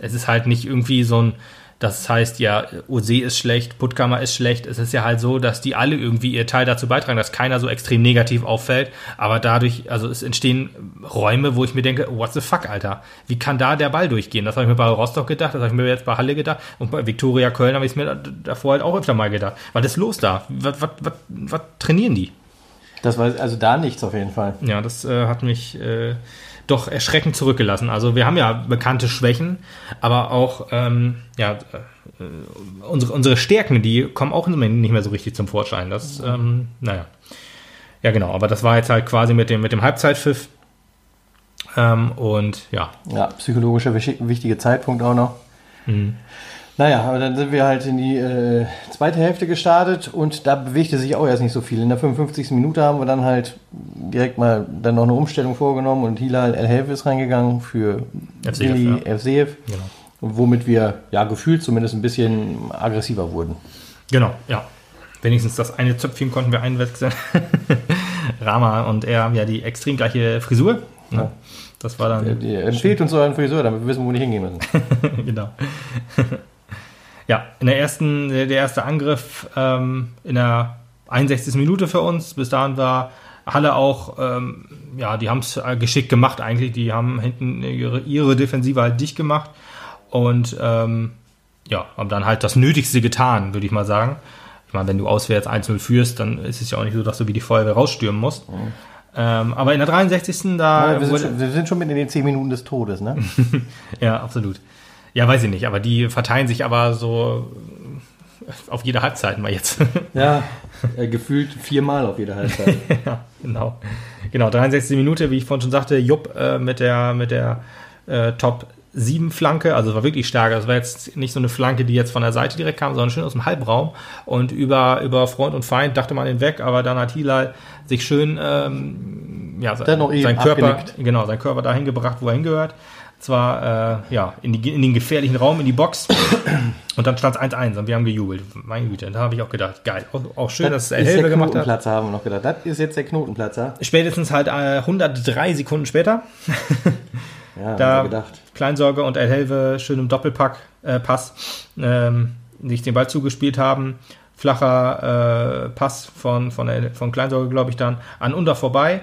Speaker 2: es ist halt nicht irgendwie so ein, das heißt ja, Ose ist schlecht, Puttkammer ist schlecht. Es ist ja halt so, dass die alle irgendwie ihr Teil dazu beitragen, dass keiner so extrem negativ auffällt. Aber dadurch, also es entstehen Räume, wo ich mir denke, what the fuck, Alter? Wie kann da der Ball durchgehen? Das habe ich mir bei Rostock gedacht, das habe ich mir jetzt bei Halle gedacht und bei Viktoria Köln habe ich es mir davor halt auch öfter mal gedacht. Was ist los da? Was, was, was, was trainieren die?
Speaker 3: Das war also da nichts auf jeden Fall.
Speaker 2: Ja, das äh, hat mich äh, doch erschreckend zurückgelassen. Also wir haben ja bekannte Schwächen, aber auch ähm, ja, äh, unsere, unsere Stärken, die kommen auch nicht mehr so richtig zum Vorschein. Das, ähm, naja. Ja, genau, aber das war jetzt halt quasi mit dem, mit dem Halbzeitpfiff. Ähm, und ja.
Speaker 3: Ja, psychologischer wichtig- wichtiger Zeitpunkt auch noch. Naja, aber dann sind wir halt in die äh, zweite Hälfte gestartet und da bewegte sich auch erst nicht so viel. In der 55. Minute haben wir dann halt direkt mal dann noch eine Umstellung vorgenommen und Hilal El ist reingegangen für
Speaker 2: FCF,
Speaker 3: Billy
Speaker 2: ja.
Speaker 3: FCF,
Speaker 2: Genau.
Speaker 3: womit wir ja gefühlt zumindest ein bisschen aggressiver wurden.
Speaker 2: Genau, ja. Wenigstens das eine Zöpfchen konnten wir einwechseln. [laughs] Rama und er haben ja die extrem gleiche Frisur. Ne? Das war dann.
Speaker 3: Die empfiehlt uns euren Friseur, damit wir wissen, wo wir nicht hingehen müssen. [laughs]
Speaker 2: genau. Ja, in der ersten, der der erste Angriff ähm, in der 61. Minute für uns. Bis dahin war Halle auch, ähm, ja, die haben es geschickt gemacht eigentlich. Die haben hinten ihre, ihre Defensive halt dicht gemacht und ähm, ja, haben dann halt das Nötigste getan, würde ich mal sagen. Ich meine, wenn du auswärts 1-0 führst, dann ist es ja auch nicht so, dass du wie die Feuerwehr rausstürmen musst. Ähm, aber in der 63. da
Speaker 3: wir, sind schon, wir sind schon mit in den 10 Minuten des Todes, ne? [laughs]
Speaker 2: ja, absolut. Ja, weiß ich nicht, aber die verteilen sich aber so auf jede Halbzeit mal jetzt. [laughs]
Speaker 3: Ja, äh, gefühlt viermal auf jeder Halbzeit. [laughs]
Speaker 2: ja, genau. Genau, 63. Minute, wie ich vorhin schon sagte, Jupp äh, mit der, mit der äh, Top 7 Flanke, also war wirklich stark. Das war jetzt nicht so eine Flanke, die jetzt von der Seite direkt kam, sondern schön aus dem Halbraum. Und über, über Freund und Feind dachte man ihn weg, aber dann hat Hilal sich schön ähm, ja, sein, Körper,
Speaker 3: abgenickt.
Speaker 2: genau, sein Körper dahin gebracht, wo er hingehört. Zwar äh, ja, in, die, in den gefährlichen Raum, in die Box. [coughs] Und dann stand es 1-1 und wir haben gejubelt. Meine Güte, da habe ich auch gedacht, geil. Auch, auch schön, dass es Elbe gemacht hat.
Speaker 3: Knotenplatzer, haben wir noch gedacht. Das ist jetzt der Knotenplatzer.
Speaker 2: Spätestens halt äh, 103 Sekunden später. [laughs]
Speaker 3: Ja,
Speaker 2: Da
Speaker 3: haben wir gedacht.
Speaker 2: Kleinsorge und El Helve schön im Doppelpack äh, Pass ähm, sich den Ball zugespielt haben. Flacher äh, Pass von, von, von Kleinsorge, glaube ich, dann an Unter vorbei.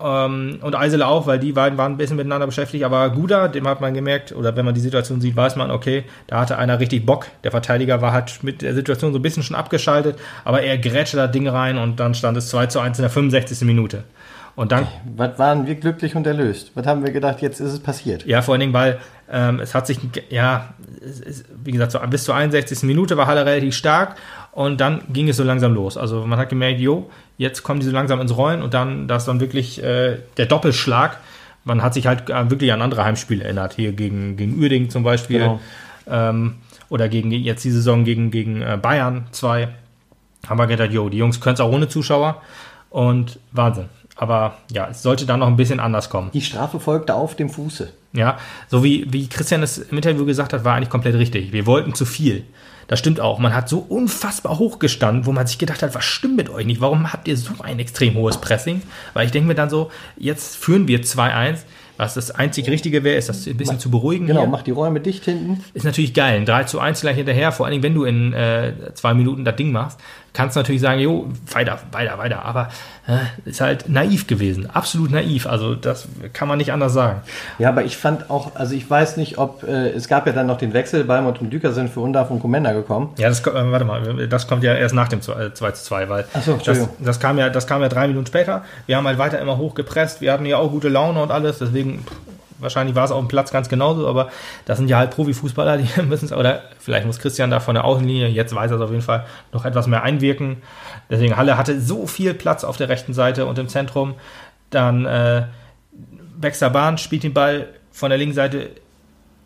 Speaker 2: Ähm, und Eisele auch, weil die beiden waren ein bisschen miteinander beschäftigt. Aber Guda, dem hat man gemerkt, oder wenn man die Situation sieht, weiß man, okay, da hatte einer richtig Bock. Der Verteidiger war halt mit der Situation so ein bisschen schon abgeschaltet, aber er grätschte das Ding rein und dann stand es 2 zu 1 in der 65. Minute. Und dann
Speaker 3: Was waren wir glücklich und erlöst? Was haben wir gedacht, jetzt ist es passiert?
Speaker 2: Ja, vor allen Dingen, weil ähm, es hat sich, ja, ist, wie gesagt, so bis zur 61. Minute war Halle relativ stark und dann ging es so langsam los. Also man hat gemerkt, jo, jetzt kommen die so langsam ins Rollen und dann, das dann wirklich äh, der Doppelschlag. Man hat sich halt äh, wirklich an andere Heimspiele erinnert, hier gegen, gegen Uerdingen zum Beispiel
Speaker 3: Genau.
Speaker 2: ähm, oder gegen jetzt die Saison gegen, gegen äh, Bayern 2. Haben wir gedacht, jo, die Jungs können es auch ohne Zuschauer und Wahnsinn. Aber ja, es sollte dann noch ein bisschen anders kommen.
Speaker 3: Die Strafe folgte auf dem Fuße.
Speaker 2: Ja, so wie, wie Christian es im Interview gesagt hat, war eigentlich komplett richtig. Wir wollten zu viel. Das stimmt auch. Man hat so unfassbar hoch gestanden, wo man sich gedacht hat, was stimmt mit euch nicht? Warum habt ihr so ein extrem hohes Pressing? Weil ich denke mir dann so, jetzt führen wir 2-1. Was das einzig Richtige wäre, ist das ein bisschen zu beruhigen.
Speaker 3: Genau,
Speaker 2: hier.
Speaker 3: mach die Räume dicht hinten.
Speaker 2: Ist natürlich geil. Ein 3 zu 1 gleich hinterher, vor allen Dingen, wenn du in äh, zwei Minuten das Ding machst, kannst du natürlich sagen, jo, weiter, weiter, weiter. Aber äh, ist halt naiv gewesen. Absolut naiv. Also das kann man nicht anders sagen.
Speaker 3: Ja, aber ich fand auch, also ich weiß nicht, ob, äh, es gab ja dann noch den Wechsel, Balmont und Düker sind für Undaf und Commander gekommen.
Speaker 2: Ja, das, äh, warte mal, das kommt ja erst nach dem 2 äh, 2 zu 2, weil
Speaker 3: so,
Speaker 2: das, das, kam ja, das kam ja drei Minuten später. Wir haben halt weiter immer hoch gepresst. Wir hatten ja auch gute Laune und alles. Deswegen, wahrscheinlich war es auf dem Platz ganz genauso, aber das sind ja halt Profifußballer, die [laughs] müssen es, oder vielleicht muss Christian da von der Außenlinie, jetzt weiß er es auf jeden Fall, noch etwas mehr einwirken. Deswegen, Halle hatte so viel Platz auf der rechten Seite und im Zentrum. Dann äh, Baxter Bahn spielt den Ball von der linken Seite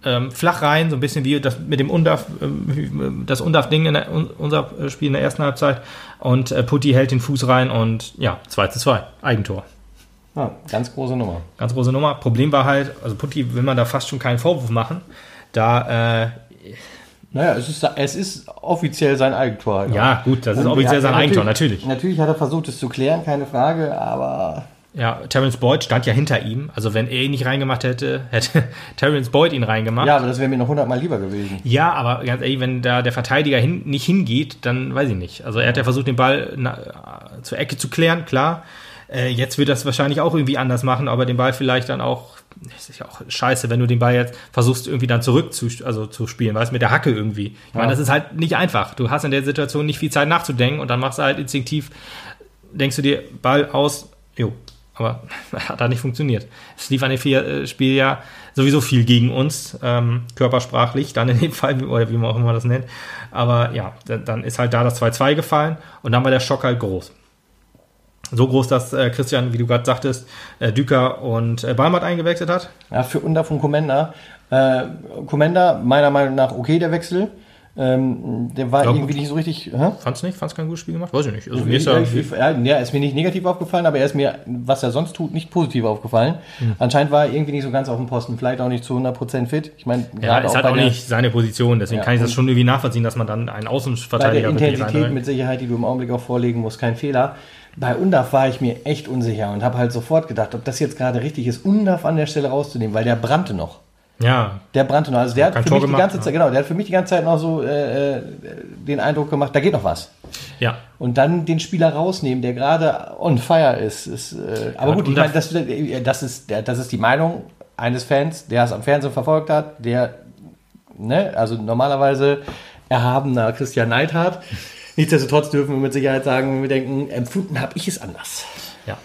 Speaker 2: ähm, flach rein, so ein bisschen wie das mit dem Undaf, ähm, das Undaf-Ding in der, un- unser Spiel in der ersten Halbzeit. Und äh, Putti hält den Fuß rein und ja, 2 zu 2, Eigentor.
Speaker 3: Ja, ganz große Nummer.
Speaker 2: Ganz große Nummer. Problem war halt, also Putti will man da fast schon keinen Vorwurf machen. Da, äh,
Speaker 3: Naja, es ist, es ist offiziell sein Eigentor.
Speaker 2: ja, gut, das ist
Speaker 3: Und
Speaker 2: offiziell
Speaker 3: er-
Speaker 2: sein Eigentor, natürlich.
Speaker 3: Natürlich hat er versucht, es zu klären, keine Frage, aber
Speaker 2: Ja, Terence Boyd stand ja hinter ihm. Also wenn er ihn nicht reingemacht hätte, [laughs] hätte Terence Boyd ihn reingemacht.
Speaker 3: ja, aber das wäre mir noch hundertmal lieber gewesen.
Speaker 2: Ja, aber ganz ehrlich, wenn da der Verteidiger hin, nicht hingeht, dann weiß ich nicht. Also er hat ja versucht, den Ball na, zur Ecke zu klären, klar. Äh, jetzt wird das wahrscheinlich auch irgendwie anders machen, aber den Ball vielleicht dann auch, das ist ja auch scheiße, wenn du den Ball jetzt versuchst, irgendwie dann zurück zu, also zu spielen, weißt mit der Hacke irgendwie. Ich meine,
Speaker 3: Ja.
Speaker 2: das ist halt nicht einfach. Du hast in der Situation nicht viel Zeit nachzudenken und dann machst du halt instinktiv, denkst du dir, Ball aus, jo. Aber [laughs] hat da nicht funktioniert. Es lief an dem vier, äh, Spiel ja sowieso viel gegen uns, ähm, körpersprachlich, dann in dem Fall, [laughs] oder wie man auch immer das nennt. Aber ja, dann, dann ist halt da das 2-2 gefallen und dann war der Schock halt groß. So groß, dass äh, Christian, wie du gerade sagtest, äh, Düker und äh, Balmert eingewechselt hat.
Speaker 3: Ja, für Undaf und Commander. Äh, Commander, meiner Meinung nach okay, der Wechsel. Ähm, der war
Speaker 2: Ja,
Speaker 3: irgendwie
Speaker 2: gut.
Speaker 3: nicht so richtig. Hä?
Speaker 2: Fand's nicht? Fand's kein gutes Spiel gemacht? Weiß ich nicht. Also mir ist ja,
Speaker 3: ja, ist mir nicht negativ aufgefallen, aber er ist mir, was er sonst tut, nicht positiv aufgefallen.
Speaker 2: Hm.
Speaker 3: Anscheinend war er irgendwie nicht so ganz auf dem Posten, vielleicht auch nicht zu 100% fit. Ich meine,
Speaker 2: ja, halt
Speaker 3: bei
Speaker 2: auch
Speaker 3: der-
Speaker 2: nicht seine Position, deswegen
Speaker 3: Ja,
Speaker 2: kann ich das schon irgendwie nachvollziehen, dass man dann einen
Speaker 3: bei der
Speaker 2: Außenverteidiger
Speaker 3: Intensität mit Sicherheit, die du im Augenblick auch vorlegen musst, kein Fehler. Bei Undaf war ich mir echt unsicher und habe halt sofort gedacht, ob das jetzt gerade richtig ist, Undaf an der Stelle rauszunehmen, weil der brannte noch.
Speaker 2: Ja,
Speaker 3: Der brannte noch. Also der hat
Speaker 2: kein
Speaker 3: für
Speaker 2: Tor
Speaker 3: mich die
Speaker 2: gemacht,
Speaker 3: ganze
Speaker 2: ja.
Speaker 3: Zeit, genau, der hat für mich die ganze Zeit noch so äh, äh, den Eindruck gemacht, da geht noch was.
Speaker 2: ja.
Speaker 3: Und dann den Spieler rausnehmen, der gerade on fire ist. ist äh, aber
Speaker 2: Ja,
Speaker 3: gut, ich meine, das, äh, das, ist, das ist die Meinung eines Fans, der es am Fernsehen verfolgt hat, der, ne, also normalerweise erhabener Christian Neidhardt. Nichtsdestotrotz dürfen wir mit Sicherheit sagen, wir denken, empfunden habe ich es anders.
Speaker 2: Ja.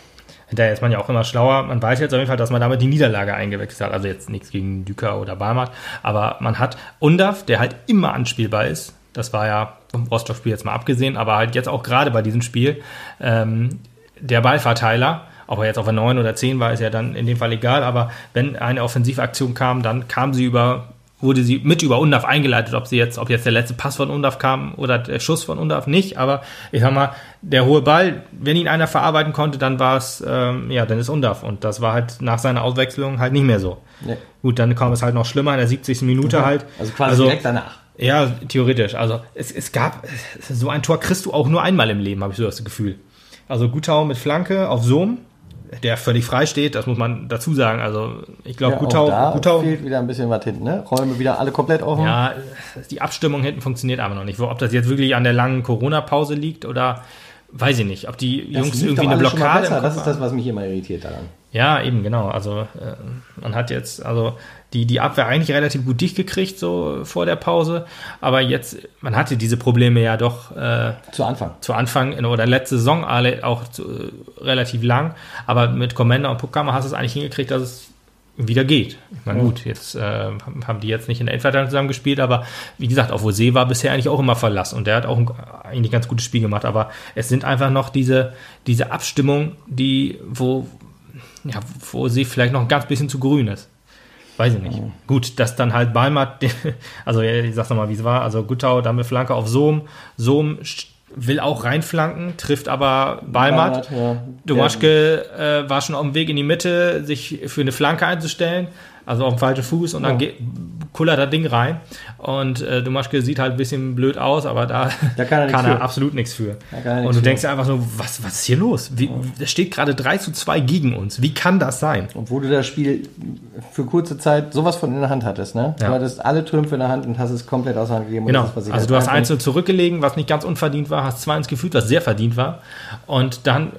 Speaker 2: Hinterher ist man ja auch immer schlauer. Man weiß jetzt auf jeden Fall, dass man damit die Niederlage eingewechselt hat. Also jetzt nichts gegen Düker oder Barmat. Aber man hat Undaf, der halt immer anspielbar ist. Das war ja vom Rostock-Spiel jetzt mal abgesehen, aber halt jetzt auch gerade bei diesem Spiel, ähm, der Ballverteiler, ob er jetzt auf der 9 oder 10 war, ist ja dann in dem Fall egal, aber wenn eine Offensivaktion kam, dann kam sie über, wurde sie mit über Undaf eingeleitet, ob sie jetzt, ob jetzt der letzte Pass von Undaf kam oder der Schuss von Undaf nicht, aber ich sag mal, der hohe Ball, wenn ihn einer verarbeiten konnte, dann war es, ähm, ja, dann ist Undaf und das war halt nach seiner Auswechslung halt nicht mehr so.
Speaker 3: Nee.
Speaker 2: Gut, dann kam es halt noch schlimmer in der 70. Minute halt.
Speaker 3: Also quasi direkt danach.
Speaker 2: Ja, theoretisch. Also es, es gab so ein Tor kriegst du auch nur einmal im Leben, habe ich so das Gefühl. Also Gutau mit Flanke auf Sohm, der völlig frei steht, das muss man dazu sagen. Also ich glaube,
Speaker 3: Ja,
Speaker 2: Gutau,
Speaker 3: da
Speaker 2: Gutau
Speaker 3: fehlt wieder ein bisschen was hinten, ne? Räume wieder alle komplett offen.
Speaker 2: ja, die Abstimmung hinten funktioniert aber noch nicht. Ob das jetzt wirklich an der langen Corona-Pause liegt oder weiß ich nicht. Ob die
Speaker 3: Das
Speaker 2: Jungs irgendwie eine Blockade
Speaker 3: Das ist das, was mich immer irritiert daran.
Speaker 2: Ja, eben, genau. Also äh, man hat jetzt, also die, die Abwehr eigentlich relativ gut dicht gekriegt, so vor der Pause. Aber jetzt, man hatte diese Probleme ja doch äh,
Speaker 3: Zu Anfang.
Speaker 2: zu Anfang in, oder letzte Saison alle auch zu, äh, relativ lang. Aber mit Commander und Pokama hast du es eigentlich hingekriegt, dass es wieder geht. Ich meine, gut, jetzt äh, haben die jetzt nicht in der Endverteidigung zusammen gespielt, aber wie gesagt, auf Jose war bisher eigentlich auch immer Verlass und der hat auch ein eigentlich ganz gutes Spiel gemacht. Aber es sind einfach noch diese, diese Abstimmung, die, wo, ja, wo sie vielleicht noch ein ganz bisschen zu grün ist. Weiß ich nicht. Gut, dass dann halt Balmat, [laughs] also ich sag's nochmal, wie es war, also Guttau dann mit Flanke auf Sohm. Sohm will auch reinflanken, trifft aber Balmat.
Speaker 3: ja.
Speaker 2: Domaschke äh, war schon auf dem Weg in die Mitte, sich für eine Flanke einzustellen, also auf dem falschen Fuß und dann
Speaker 3: Ja.
Speaker 2: kullert das Ding rein. Und äh, Domaschke sieht halt ein bisschen blöd aus, aber da,
Speaker 3: Da kann er [laughs] nichts für.
Speaker 2: absolut nichts für.
Speaker 3: Kann er
Speaker 2: Und du
Speaker 3: für.
Speaker 2: denkst dir einfach so, was, was ist hier los? Wie, Da steht gerade 3 zu 2 gegen uns. Wie kann das sein?
Speaker 3: Obwohl du das Spiel für kurze Zeit sowas von in der Hand hattest, ne?
Speaker 2: Ja.
Speaker 3: Du hattest alle Trümpfe in der Hand und hast es komplett aus der Hand gegeben. Und
Speaker 2: Genau.
Speaker 3: das
Speaker 2: Also
Speaker 3: halt
Speaker 2: du hast
Speaker 3: einfach-
Speaker 2: einzeln zurückgelegen, was nicht ganz unverdient war, hast zwei ins gefühlt, was sehr verdient war. Und dann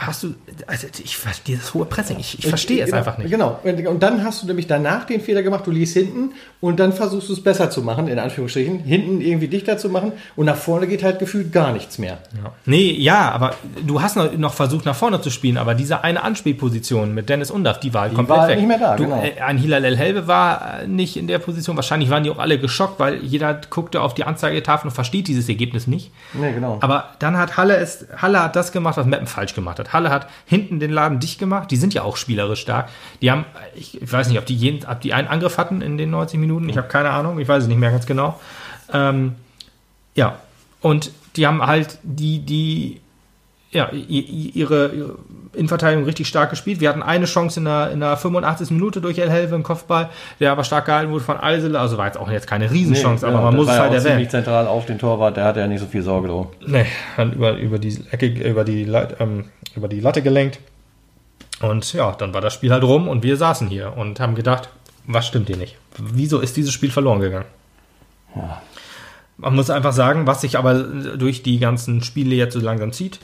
Speaker 2: hast du, also ich verstehe das hohe Pressing, ich, ich verstehe es
Speaker 3: genau,
Speaker 2: einfach nicht.
Speaker 3: Genau. Und dann hast du nämlich danach den Fehler gemacht, du liest hinten und dann versuchst du es besser zu machen, in Anführungsstrichen, hinten irgendwie dichter zu machen und nach vorne geht halt gefühlt gar nichts mehr.
Speaker 2: Ja. Nee, ja, aber du hast noch, versucht, nach vorne zu spielen, aber diese eine Anspielposition mit Dennis Undaff, die war halt komplett
Speaker 3: war
Speaker 2: weg.
Speaker 3: nicht mehr da,
Speaker 2: du,
Speaker 3: genau.
Speaker 2: äh, ein Hilal El Helve war äh, nicht in der Position. Wahrscheinlich waren die auch alle geschockt, weil jeder guckte auf die Anzeigetafel und versteht dieses Ergebnis nicht.
Speaker 3: Nee, genau.
Speaker 2: Aber dann hat Halle es, Halle hat das gemacht, was Meppen falsch gemacht hat. Halle hat hinten den Laden dicht gemacht. Die sind ja auch spielerisch stark. Die haben, ich, ich weiß nicht, ob die jeden, ob die einen Angriff hatten in den 90 Minuten. Ich habe keine Ahnung. Ich weiß es nicht mehr ganz genau. Ähm, ja. Und die haben halt die, die, ja, ihre, ihre Innenverteidigung richtig stark gespielt. Wir hatten eine Chance in der, in der 85. Minute durch El Helve im Kopfball, der aber stark gehalten wurde von Eisele. Also war jetzt auch jetzt keine Riesenchance, aber man muss es halt
Speaker 3: erwähnen. zentral auf den Torwart, der hatte ja nicht so viel Sorge drum.
Speaker 2: Nee, hat über, über die Ecke, über die, ähm, über die Latte gelenkt. Und ja, dann war das Spiel halt rum und wir saßen hier und haben gedacht, was stimmt hier nicht? Wieso ist dieses Spiel verloren gegangen?
Speaker 3: Ja.
Speaker 2: Man muss einfach sagen, was sich aber durch die ganzen Spiele jetzt so langsam zieht.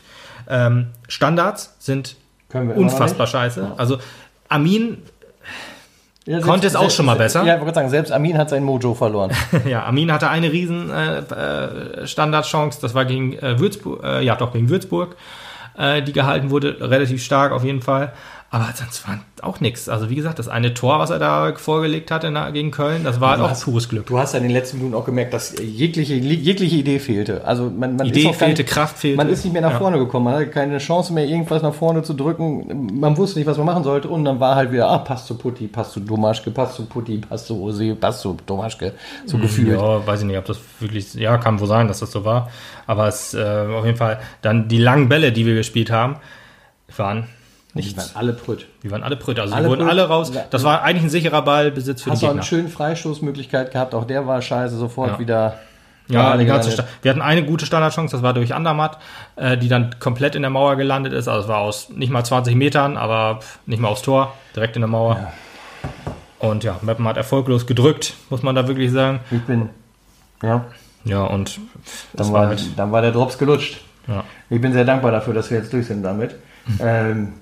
Speaker 2: Ähm, Standards sind unfassbar scheiße. Also Amin,
Speaker 3: Ja,
Speaker 2: Konnte es auch schon mal besser?
Speaker 3: Ja, ich wollte sagen, selbst Amin hat sein Mojo verloren. [laughs]
Speaker 2: ja, Amin hatte eine riesen äh, äh, Standardchance, das war gegen äh, Würzburg, äh, ja doch gegen Würzburg, äh, die gehalten wurde, relativ stark auf jeden Fall. Aber sonst war auch nichts. Also wie gesagt, das eine Tor, was er da vorgelegt hatte gegen Köln, das war halt auch
Speaker 3: hast-
Speaker 2: pures Glück.
Speaker 3: Du hast ja in den letzten Minuten auch gemerkt, dass jegliche, jegliche Idee fehlte. Also man, man
Speaker 2: Idee fehlte,
Speaker 3: nicht,
Speaker 2: Kraft fehlte.
Speaker 3: Man ist nicht mehr nach
Speaker 2: Ja.
Speaker 3: vorne gekommen, man hatte keine Chance mehr, irgendwas nach vorne zu drücken. Man wusste nicht, was man machen sollte. Und dann war halt wieder, ah, passt zu Putti, passt zu Domaschke, passt zu Putti, passt zu Ose, passt zu Domaschke. So gefühlt.
Speaker 2: Ja, weiß ich nicht, ob das wirklich, ja, kann wohl sein, dass das so war. Aber es, äh, auf jeden Fall, dann die langen Bälle, die wir gespielt haben, waren
Speaker 3: Die
Speaker 2: nichts.
Speaker 3: waren alle prütt.
Speaker 2: Die waren alle Brüder. Also
Speaker 3: Alle
Speaker 2: die wurden
Speaker 3: Brüt-
Speaker 2: alle raus.
Speaker 3: Ja.
Speaker 2: Das war eigentlich ein sicherer Ballbesitz für
Speaker 3: Hast
Speaker 2: die
Speaker 3: du auch
Speaker 2: Gegner.
Speaker 3: eine schöne Freistoßmöglichkeit gehabt, auch der war scheiße, sofort
Speaker 2: Ja.
Speaker 3: wieder.
Speaker 2: Ja, die ganze. Sta- wir hatten eine gute Standardchance, das war durch Andermatt, äh, die dann komplett in der Mauer gelandet ist. Also es war aus nicht mal 20 Metern, aber nicht mal aufs Tor, direkt in der Mauer. Und ja, Meppen hat erfolglos gedrückt, muss man da wirklich sagen.
Speaker 3: Ich bin, ja,
Speaker 2: Ja, und
Speaker 3: dann
Speaker 2: war
Speaker 3: war,
Speaker 2: halt,
Speaker 3: dann war der Drops gelutscht.
Speaker 2: ja.
Speaker 3: Ich bin sehr dankbar dafür, dass wir jetzt durch sind damit. [laughs] Ähm,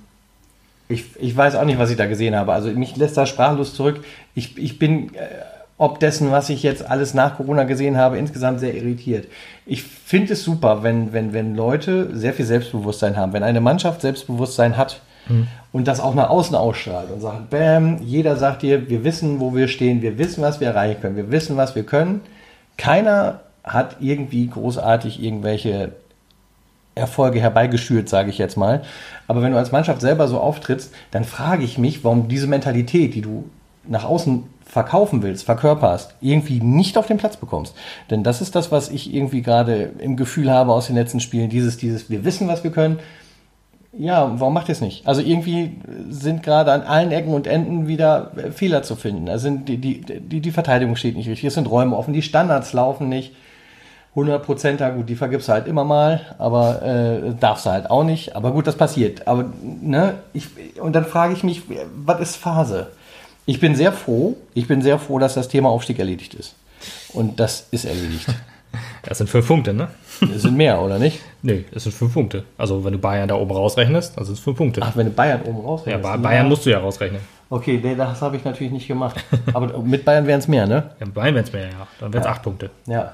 Speaker 3: ich, ich weiß auch nicht, was ich da gesehen habe. Also mich lässt da sprachlos zurück. Ich, ich bin äh, ob dessen, was ich jetzt alles nach Corona gesehen habe, insgesamt sehr irritiert. Ich finde es super, wenn, wenn, wenn Leute sehr viel Selbstbewusstsein haben. Wenn eine Mannschaft Selbstbewusstsein hat und das auch nach außen ausstrahlt und sagt, bam, jeder sagt dir, wir wissen, wo wir stehen, wir wissen, was wir erreichen können, wir wissen, was wir können. Keiner hat irgendwie großartig irgendwelche Erfolge herbeigeschürt, sage ich jetzt mal. Aber wenn du als Mannschaft selber so auftrittst, dann frage ich mich, warum diese Mentalität, die du nach außen verkaufen willst, verkörperst, irgendwie nicht auf den Platz bekommst. Denn das ist das, was ich irgendwie gerade im Gefühl habe aus den letzten Spielen. Dieses, dieses, wir wissen, was wir können. Ja, warum macht ihr es nicht? Also irgendwie sind gerade an allen Ecken und Enden wieder Fehler zu finden. Also die, die, die, die Verteidigung steht nicht richtig, es sind Räume offen, die Standards laufen nicht. 100 Prozent, gut, die vergibst du halt immer mal, aber äh, darfst du halt auch nicht. Aber gut, das passiert. Aber, ne, ich, und dann frage ich mich, was ist Phase? Ich bin sehr froh, ich bin sehr froh, dass das Thema Aufstieg erledigt ist. Und das ist erledigt. [laughs]
Speaker 2: Das sind fünf Punkte, ne?
Speaker 3: Das sind mehr, oder nicht?
Speaker 2: Nee, das sind fünf Punkte. Also wenn du Bayern da oben rausrechnest, also sind es fünf Punkte.
Speaker 3: Ach, wenn du Bayern oben
Speaker 2: ja,
Speaker 3: rausrechnest.
Speaker 2: Ba- Bayern musst du ja rausrechnen.
Speaker 3: Okay, nee, das habe ich natürlich nicht gemacht. Aber mit Bayern wären es mehr, ne?
Speaker 2: Ja, Bayern wären es mehr, ja. Dann wären es acht Punkte.
Speaker 3: Ja.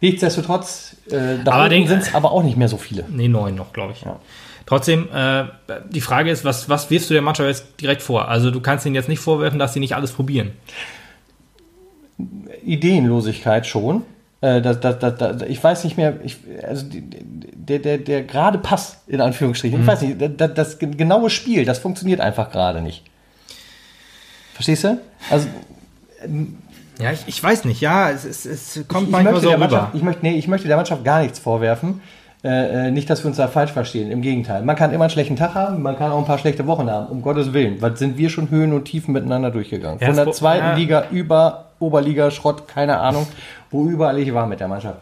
Speaker 3: Nichtsdestotrotz, äh, da sind es aber auch nicht mehr so viele.
Speaker 2: Nee, neun noch, glaube ich.
Speaker 3: Ja.
Speaker 2: Trotzdem, äh, die Frage ist, was, was wirfst du der Mannschaft jetzt direkt vor? Also du kannst ihnen jetzt nicht vorwerfen, dass sie nicht alles probieren.
Speaker 3: Ideenlosigkeit schon. Äh, das, das, das, ich weiß nicht mehr, ich, also die- der, der, der gerade Pass, in Anführungsstrichen, ich weiß nicht, das, das genaue Spiel, das funktioniert einfach gerade nicht. Verstehst du? Also
Speaker 2: Ja, ich, ich weiß nicht, ja, es, es, es kommt
Speaker 3: ich,
Speaker 2: manchmal
Speaker 3: möchte
Speaker 2: so
Speaker 3: der
Speaker 2: rüber.
Speaker 3: Ich, möchte, nee, ich möchte der Mannschaft gar nichts vorwerfen. Äh, äh, nicht, dass wir uns da falsch verstehen. Im Gegenteil. Man kann immer einen schlechten Tag haben, man kann auch ein paar schlechte Wochen haben. Um Gottes Willen. Was sind wir schon Höhen und Tiefen miteinander durchgegangen? Von der zweiten
Speaker 2: ja.
Speaker 3: Liga über Oberliga, Schrott, keine Ahnung, wo überall ich war mit der Mannschaft.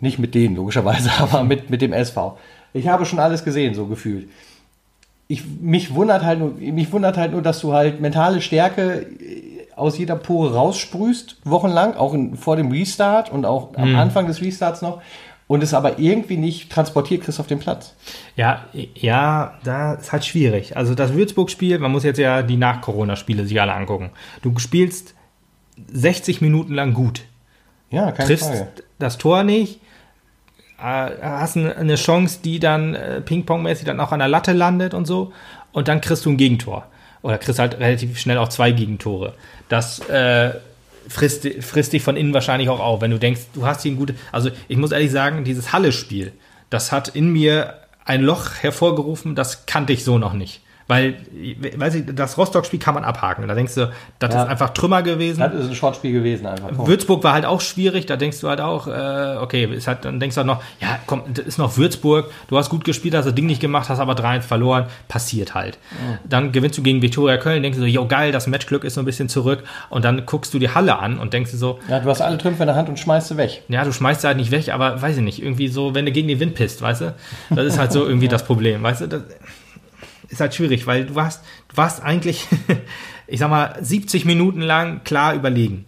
Speaker 3: Nicht mit denen, logischerweise, [laughs] aber mit, mit dem SV. Ich habe schon alles gesehen, so gefühlt. Ich, mich, wundert halt nur, mich wundert halt nur, dass du halt mentale Stärke aus jeder Pore raussprühst, wochenlang, auch in, vor dem Restart und auch am
Speaker 2: Mhm.
Speaker 3: Anfang des Restarts noch, und es aber irgendwie nicht transportiert kriegst auf den Platz.
Speaker 2: Ja, ja, da ist halt schwierig. Also das Würzburg-Spiel, man muss jetzt ja die Nach-Corona-Spiele sich alle angucken. Du spielst 60 Minuten lang gut,
Speaker 3: Ja, keine
Speaker 2: triffst
Speaker 3: Frage.
Speaker 2: das Tor nicht, äh, hast eine Chance, die dann äh, Ping-Pong-mäßig dann auch an der Latte landet und so, und dann kriegst du ein Gegentor. Oder kriegst halt relativ schnell auch zwei Gegentore. Das äh, frisst, frisst dich von innen wahrscheinlich auch auf, wenn du denkst, du hast hier ein gutes. Also ich muss ehrlich sagen, dieses Halle-Spiel, das hat in mir ein Loch hervorgerufen, das kannte ich so noch nicht. Weil, weiß ich, das Rostock-Spiel kann man abhaken. Da denkst du, das
Speaker 3: Ja.
Speaker 2: ist einfach Trümmer gewesen.
Speaker 3: Das ist ein Shortspiel gewesen einfach. Punkt.
Speaker 2: Würzburg war halt auch schwierig, da denkst du halt auch, äh, okay, ist halt, dann denkst du halt noch, ja, komm, das ist noch Würzburg, du hast gut gespielt, hast das Ding nicht gemacht, hast aber 3-1 verloren, passiert halt. Dann gewinnst du gegen Viktoria Köln, denkst du so, jo geil, das Matchglück ist so ein bisschen zurück und dann guckst du die Halle an und denkst du so,
Speaker 3: Ja, du hast alle Trümpfe in der Hand und schmeißt sie weg.
Speaker 2: ja, du schmeißt sie halt nicht weg, aber weiß ich nicht, irgendwie so, wenn du gegen den Wind pisst, weißt du, das ist halt so irgendwie [laughs] das Problem, weißt du, das ist halt schwierig, weil du warst, du warst eigentlich, [laughs] ich sag mal, 70 Minuten lang klar überlegen.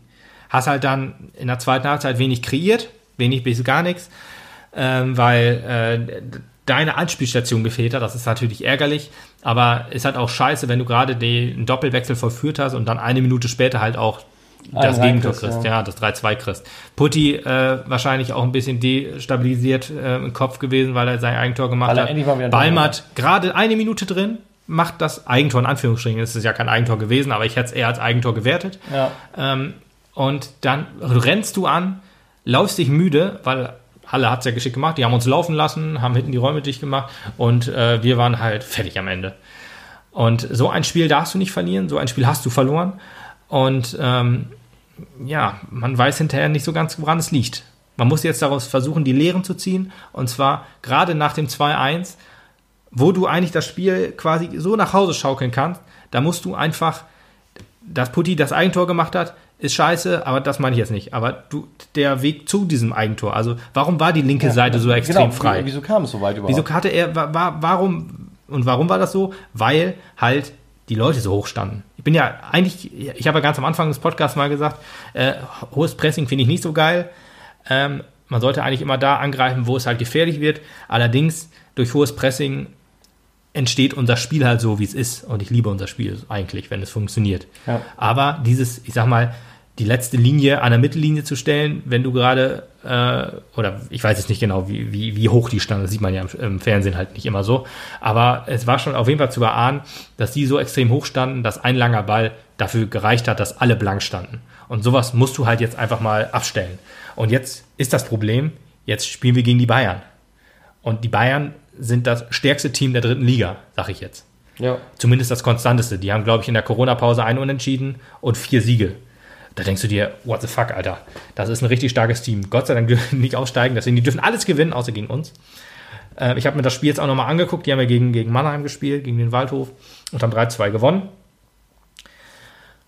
Speaker 2: Hast halt dann in der zweiten Halbzeit wenig kreiert, wenig bis gar nichts, ähm, weil äh, deine Anspielstation gefehlt hat. Das ist natürlich ärgerlich, aber ist halt auch scheiße, wenn du gerade den Doppelwechsel vollführt hast und dann eine Minute später halt auch das Gegentor kriegst,
Speaker 3: ja.
Speaker 2: ja, das 3-2 kriegst. Putti äh, wahrscheinlich auch ein bisschen destabilisiert äh, im Kopf gewesen, weil er sein Eigentor gemacht
Speaker 3: Weil
Speaker 2: hat. Balmert gerade eine Minute drin, macht das Eigentor in Anführungsstrichen. Es ist ja kein Eigentor gewesen, aber ich hätte es eher als Eigentor gewertet.
Speaker 3: Ja.
Speaker 2: Ähm, und dann rennst du an, laufst dich müde, weil Halle hat es ja geschickt gemacht, die haben uns laufen lassen, haben hinten die Räume dicht gemacht und äh, wir waren halt fertig am Ende. Und so ein Spiel darfst du nicht verlieren, so ein Spiel hast du verloren. Und ähm, ja, man weiß hinterher nicht so ganz, woran es liegt. Man muss jetzt daraus versuchen, die Lehren zu ziehen. Und zwar gerade nach dem 2-1, wo du eigentlich das Spiel quasi so nach Hause schaukeln kannst, da musst du einfach, dass Putti das Eigentor gemacht hat, ist scheiße, aber das meine ich jetzt nicht. Aber du, der Weg zu diesem Eigentor, also warum war die linke Seite so extrem
Speaker 3: genau,
Speaker 2: frei?
Speaker 3: Wieso kam es so weit überhaupt?
Speaker 2: Wieso hatte er, wa- wa- warum, und warum war das so? Weil halt die Leute so hoch standen. Ich bin ja eigentlich, ich habe ja ganz am Anfang des Podcasts mal gesagt, äh, hohes Pressing finde ich nicht so geil. Ähm, man sollte eigentlich immer da angreifen, wo es halt gefährlich wird. Allerdings, durch hohes Pressing entsteht unser Spiel halt so, wie es ist. Und ich liebe unser Spiel eigentlich, wenn es funktioniert.
Speaker 3: Ja.
Speaker 2: Aber dieses, ich sag mal, die letzte Linie an der Mittellinie zu stellen, wenn du gerade, äh, oder ich weiß jetzt nicht genau, wie, wie, wie hoch die stand, das sieht man ja im, im Fernsehen halt nicht immer so. Aber es war schon auf jeden Fall zu erahnen, dass die so extrem hoch standen, dass ein langer Ball dafür gereicht hat, dass alle blank standen. Und sowas musst du halt jetzt einfach mal abstellen. Und jetzt ist das Problem, jetzt spielen wir gegen die Bayern. Und die Bayern sind das stärkste Team der dritten Liga, sag ich jetzt.
Speaker 3: Ja.
Speaker 2: Zumindest das konstanteste. Die haben, glaube ich, in der Corona-Pause einen Unentschieden und vier Siege. Da denkst du dir, what the fuck, Alter. Das ist ein richtig starkes Team. Gott sei Dank dürfen nicht aufsteigen, deswegen die dürfen alles gewinnen, außer gegen uns. Äh, ich habe mir das Spiel jetzt auch nochmal angeguckt. Die haben ja gegen, gegen Mannheim gespielt, gegen den Waldhof und haben 3-2 gewonnen.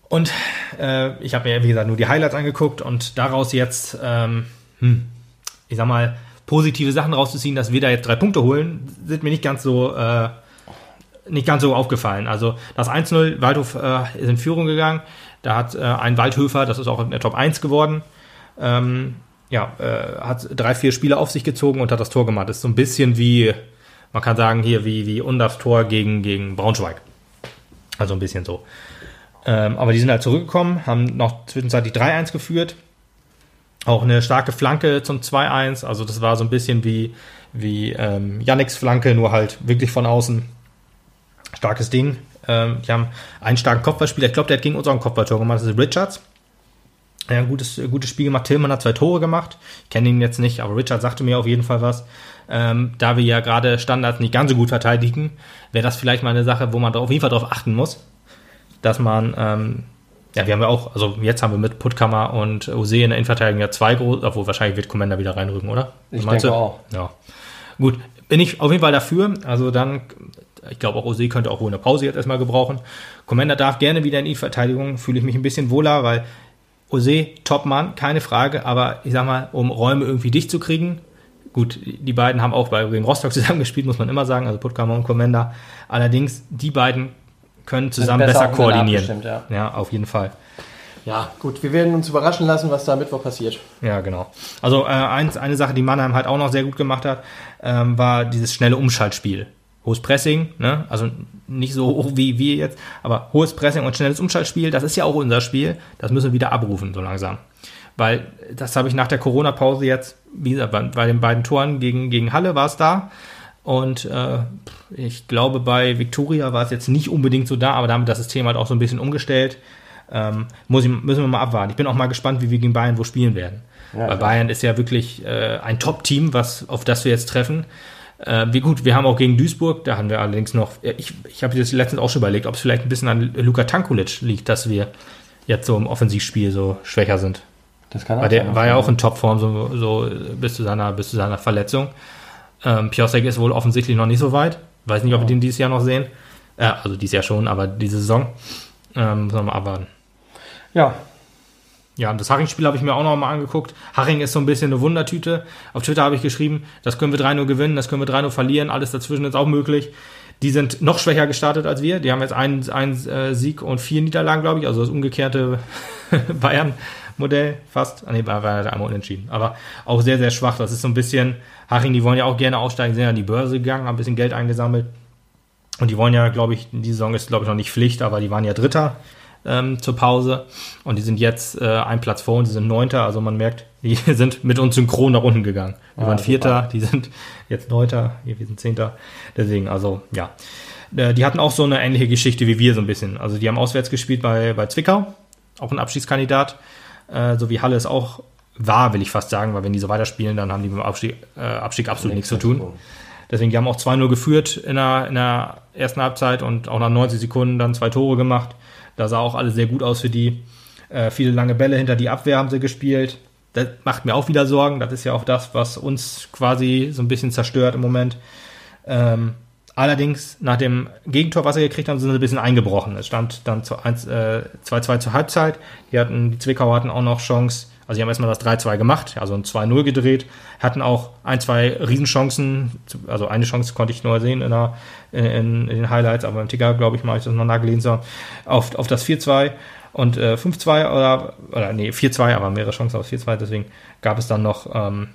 Speaker 2: Und äh, ich habe mir, wie gesagt, nur die Highlights angeguckt und daraus jetzt, ähm, hm, ich sag mal, positive Sachen rauszuziehen, dass wir da jetzt drei Punkte holen, sind mir nicht ganz so, äh, nicht ganz so aufgefallen. Also das 1-0, Waldhof äh, ist in Führung gegangen. Da hat äh, ein Waldhöfer, das ist auch in der Top 1 geworden, ähm, ja, äh, hat drei, vier Spiele auf sich gezogen und hat das Tor gemacht. Das ist so ein bisschen wie, man kann sagen, hier wie, wie Undafs Tor gegen, gegen Braunschweig. Also ein bisschen so. Ähm, aber die sind halt zurückgekommen, haben noch zwischenzeitlich 3-1 geführt. Auch eine starke Flanke zum 2-1. Also das war so ein bisschen wie, wie ähm, Yannicks Flanke, nur halt wirklich von außen. Starkes Ding. Ähm, die haben einen starken Kopfballspieler. Ich glaube, der hat gegen uns auch ein Kopfballtor gemacht. Das ist Richards. Ja, ein gutes, gutes Spiel gemacht. Tillmann hat zwei Tore gemacht. Ich kenne ihn jetzt nicht, aber Richard sagte mir auf jeden Fall was. Ähm, da wir ja gerade Standards nicht ganz so gut verteidigen, wäre das vielleicht mal eine Sache, wo man auf jeden Fall darauf achten muss, dass man, ähm, ja, wir haben ja auch, also jetzt haben wir mit Puttkammer und Ose in der Innenverteidigung ja zwei große, obwohl wahrscheinlich wird Commander wieder reinrücken, oder?
Speaker 3: Ich denke
Speaker 2: du?
Speaker 3: auch.
Speaker 2: Ja. Gut, bin ich auf jeden Fall dafür. Also dann, ich glaube auch Ose könnte auch wohl eine Pause jetzt erstmal gebrauchen. Commander darf gerne wieder in die Verteidigung, fühle ich mich ein bisschen wohler, weil Ose, Topmann, keine Frage, aber ich sag mal, um Räume irgendwie dicht zu kriegen, gut, die beiden haben auch bei gegen Rostock [laughs] zusammengespielt, muss man immer sagen, also Puttkammer und Commander. Allerdings, die beiden können zusammen
Speaker 3: besser
Speaker 2: besser, koordinieren.
Speaker 3: abgestimmt, ja.
Speaker 2: ja, auf jeden Fall.
Speaker 3: Ja, gut, wir werden uns überraschen lassen, was da Mittwoch passiert.
Speaker 2: Ja, genau. Also äh, eins, eine Sache, die Mannheim halt auch noch sehr gut gemacht hat, ähm, war dieses schnelle Umschaltspiel. Hohes Pressing, ne? also nicht so hoch wie wir jetzt, aber hohes Pressing und schnelles Umschaltspiel, das ist ja auch unser Spiel. Das müssen wir wieder abrufen, so langsam. Weil das habe ich nach der Corona-Pause jetzt, wie gesagt, bei, bei den beiden Toren gegen, gegen Halle war es da. Und äh, ich glaube, bei Victoria war es jetzt nicht unbedingt so da, aber damit das System halt auch so ein bisschen umgestellt. Ähm, muss ich, müssen wir mal abwarten. Ich bin auch mal gespannt, wie wir gegen Bayern wo spielen werden.
Speaker 3: Ja,
Speaker 2: Weil
Speaker 3: klar.
Speaker 2: Bayern ist ja wirklich äh, ein Top-Team, was, auf das wir jetzt treffen. Äh, wie gut, wir haben auch gegen Duisburg, da haben wir allerdings noch, ja, ich, ich habe das letztens auch schon überlegt, ob es vielleicht ein bisschen an Luka Tankulic liegt, dass wir jetzt so im Offensivspiel so schwächer sind.
Speaker 3: Das kann
Speaker 2: Weil der
Speaker 3: sein.
Speaker 2: war ja auch in Topform so, so bis, zu seiner, bis zu seiner Verletzung. Ähm, Piosek ist wohl offensichtlich noch nicht so weit. Weiß nicht, ob wir den dieses Jahr noch sehen. Äh, also dieses Jahr schon, aber diese Saison. Ähm, müssen wir mal abwarten.
Speaker 3: Ja,
Speaker 2: Ja, das Haring-Spiel habe ich mir auch noch mal angeguckt. Haring ist so ein bisschen eine Wundertüte. Auf Twitter habe ich geschrieben, das können wir 3-0 gewinnen, das können wir 3-0 verlieren, alles dazwischen ist auch möglich. Die sind noch schwächer gestartet als wir. Die haben jetzt einen, einen äh, Sieg und vier Niederlagen, glaube ich. Also das umgekehrte [laughs] Bayern-Modell fast. Ah, nee, war war einmal unentschieden. Aber auch sehr, sehr schwach. Das ist so ein bisschen, Haring, die wollen ja auch gerne aussteigen, sind ja an die Börse gegangen, haben ein bisschen Geld eingesammelt. Und die wollen ja, glaube ich, die Saison ist, glaube ich, noch nicht Pflicht, aber die waren ja Dritter ähm, zur Pause. Und die sind jetzt äh, ein Platz vor uns, die sind Neunter. Also man merkt, die [laughs] sind mit uns synchron nach unten gegangen. Wir
Speaker 3: Ja,
Speaker 2: waren
Speaker 3: super.
Speaker 2: Vierter, die sind jetzt Neunter, wir sind Zehnter. Deswegen, also ja. Äh, Die hatten auch so eine ähnliche Geschichte wie wir so ein bisschen. Also die haben auswärts gespielt bei, bei Zwickau, auch ein Abschiedskandidat. Äh, so wie Halle es auch war, will ich fast sagen, weil wenn die so weiterspielen, dann haben die mit dem Abstieg, äh, Abstieg absolut nichts zu tun. Deswegen, die haben auch 2-0 geführt in der, in der ersten Halbzeit und auch nach 90 Sekunden dann zwei Tore gemacht. Da sah auch alles sehr gut aus für die. Äh, viele lange Bälle hinter die Abwehr haben sie gespielt. Das macht mir auch wieder Sorgen. Das ist ja auch das, was uns quasi so ein bisschen zerstört im Moment. Ähm, allerdings, nach dem Gegentor, was sie gekriegt haben, sind sie ein bisschen eingebrochen. Es stand dann zu 1, äh, 2-2 zur Halbzeit. Die, hatten, die Zwickauer hatten auch noch Chance. Also die haben erstmal das 3-2 gemacht, also ein 2-0 gedreht, hatten auch ein, zwei Riesenchancen, also eine Chance konnte ich nur sehen in, der, in, in den Highlights, aber im Ticker, glaube ich mal, ich das noch nachgelesen auf, auf das 4-2 und äh, 5-2 oder, oder nee, 4-2, aber mehrere Chancen auf 4-2, deswegen gab es dann noch ähm,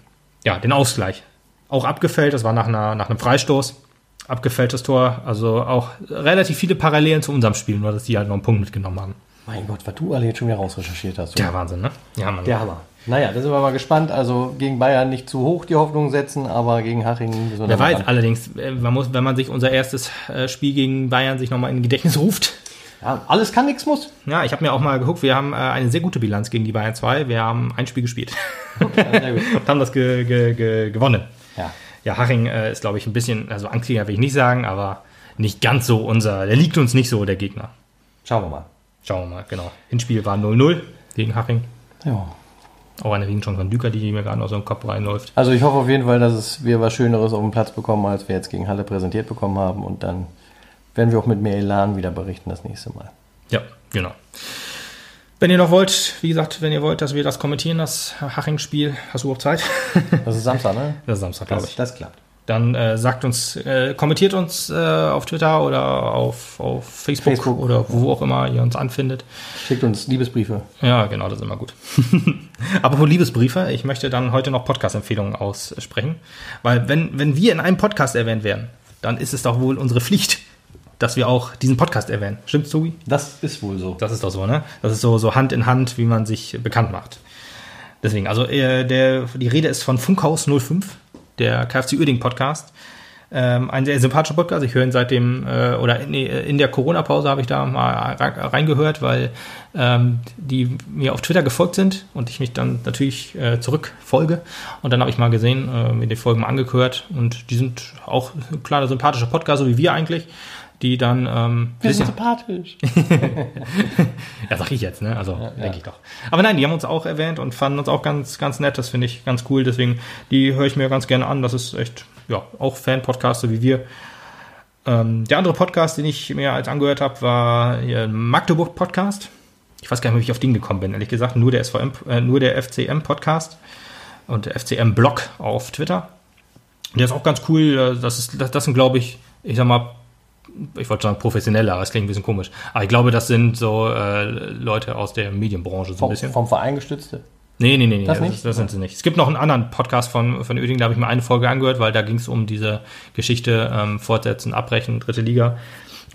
Speaker 2: ja, den Ausgleich. Auch abgefällt, das war nach, einer, nach einem Freistoß, abgefälltes Tor, also auch relativ viele Parallelen zu unserem Spiel, nur dass die halt noch einen Punkt mitgenommen haben.
Speaker 3: Mein Gott, was du alle jetzt schon wieder rausrecherchiert hast.
Speaker 2: Ja, Wahnsinn, ne? Ja, Mann.
Speaker 3: Der Hammer. Naja, da sind wir mal gespannt. Also gegen Bayern nicht zu hoch die Hoffnung setzen, aber gegen Haching
Speaker 2: Wer weiß,
Speaker 3: ran.
Speaker 2: allerdings, äh, man muss, wenn man sich unser erstes äh, Spiel gegen Bayern sich nochmal in Gedächtnis ruft,
Speaker 3: Ja, alles kann, nichts muss.
Speaker 2: Ja, ich habe mir auch mal geguckt, wir haben äh, eine sehr gute Bilanz gegen die Bayern 2. Wir haben ein Spiel gespielt
Speaker 3: Ja, [laughs]
Speaker 2: und haben das ge ge ge gewonnen.
Speaker 3: Ja.
Speaker 2: Ja, Haching äh, ist, glaube ich, ein bisschen, also Angstliga will ich nicht sagen, aber nicht ganz so unser, der liegt uns nicht so, der Gegner.
Speaker 3: Schauen wir mal.
Speaker 2: Schauen wir mal, genau. Hinspiel war 0-0 gegen Haching.
Speaker 3: Ja.
Speaker 2: Auch eine Riesenchance von Düker, die mir gerade so im Kopf reinläuft.
Speaker 3: Also ich hoffe auf jeden Fall, dass es wir was Schöneres auf dem Platz bekommen, als wir jetzt gegen Halle präsentiert bekommen haben. Und dann werden wir auch mit mehr Elan wieder berichten das nächste Mal.
Speaker 2: Ja, genau. Wenn ihr noch wollt, wie gesagt, wenn ihr wollt, dass wir das kommentieren, das Haching-Spiel, hast du überhaupt Zeit?
Speaker 3: Das ist Samstag, ne?
Speaker 2: Das ist Samstag, glaube ich.
Speaker 3: das klappt.
Speaker 2: Dann äh, sagt uns, äh, kommentiert uns äh, auf Twitter oder auf, auf Facebook,
Speaker 3: Facebook.
Speaker 2: oder wo auch immer ihr uns anfindet.
Speaker 3: Schickt uns Liebesbriefe.
Speaker 2: Ja, genau, das ist immer gut. [laughs] Apropos Liebesbriefe, ich möchte dann heute noch Podcast-Empfehlungen aussprechen. Weil wenn, wenn wir in einem Podcast erwähnt werden, dann ist es doch wohl unsere Pflicht, dass wir auch diesen Podcast erwähnen. Stimmt's, Tobi?
Speaker 3: Das ist wohl so.
Speaker 2: Das ist doch so, ne? Das ist so, so Hand in Hand, wie man sich bekannt macht. Deswegen, also äh, der, die Rede ist von Funkhaus 05, der KFC Uerding Podcast. Ähm, ein sehr sympathischer Podcast. Ich höre ihn seitdem, äh, oder in, in der Corona-Pause habe ich da mal re- reingehört, weil ähm, die mir auf Twitter gefolgt sind und ich mich dann natürlich äh, zurückfolge. Und dann habe ich mal gesehen, äh, mir die Folgen mal angehört und die sind auch ein kleiner sympathischer Podcast, so wie wir eigentlich, die dann ähm,
Speaker 3: Wir sind sympathisch. [laughs]
Speaker 2: ja, sag ich jetzt, ne? Also
Speaker 3: ja.
Speaker 2: denke ich doch. Aber nein, die haben uns auch erwähnt und fanden uns auch ganz, ganz nett. Das finde ich ganz cool. Deswegen, die höre ich mir ganz gerne an. Das ist echt, ja, auch Fan-Podcast, so wie wir. Ähm, der andere Podcast, den ich mir als angehört habe, war Magdeburg-Podcast. Ich weiß gar nicht, wie ich auf den gekommen bin, ehrlich gesagt. Nur der SVM, äh, nur der FCM-Podcast und der FCM-Blog auf Twitter. Der ist auch ganz cool. Äh, Das, ist, das, das sind, glaube ich, ich sag mal, ich wollte sagen professionelle, aber es klingt ein bisschen komisch. Aber ich glaube, das sind so äh, Leute aus der Medienbranche so ein
Speaker 3: Vom,
Speaker 2: bisschen.
Speaker 3: vom Verein gestützte.
Speaker 2: Nee, nee, nee, nee
Speaker 3: Das
Speaker 2: das,
Speaker 3: nicht?
Speaker 2: das sind sie nicht. Es gibt noch einen anderen Podcast von, von Oeding, da habe ich mir eine Folge angehört, weil da ging es um diese Geschichte ähm, Fortsetzen, Abbrechen, dritte Liga.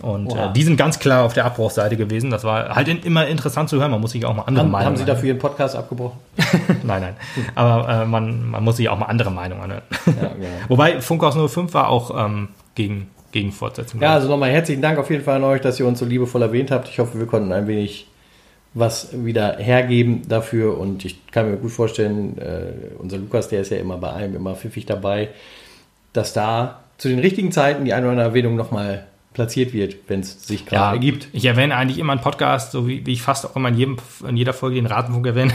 Speaker 2: Und äh, die sind ganz klar auf der Abbruchseite gewesen. Das war halt in, immer interessant zu hören. Man muss sich auch mal andere
Speaker 3: Haben,
Speaker 2: Meinungen
Speaker 3: haben Sie dafür Ihren Podcast abgebrochen? [laughs]
Speaker 2: nein, nein. Aber äh, man, man muss sich auch mal andere Meinungen anhören.
Speaker 3: Ja, genau. [laughs]
Speaker 2: Wobei Funkhaus 05 war auch ähm, gegen, gegen Fortsetzung.
Speaker 3: Ja, also nochmal herzlichen Dank auf jeden Fall an euch, dass ihr uns so liebevoll erwähnt habt. Ich hoffe, wir konnten ein wenig was wieder hergeben dafür und ich kann mir gut vorstellen, äh, unser Lukas, der ist ja immer bei allem immer pfiffig dabei, dass da zu den richtigen Zeiten die eine oder andere Erwähnung nochmal platziert wird, wenn es sich gerade
Speaker 2: ja,
Speaker 3: ergibt.
Speaker 2: Ich erwähne eigentlich immer einen Podcast, so wie, wie ich fast auch immer in, jedem, in jeder Folge den Ratenfunk erwähne,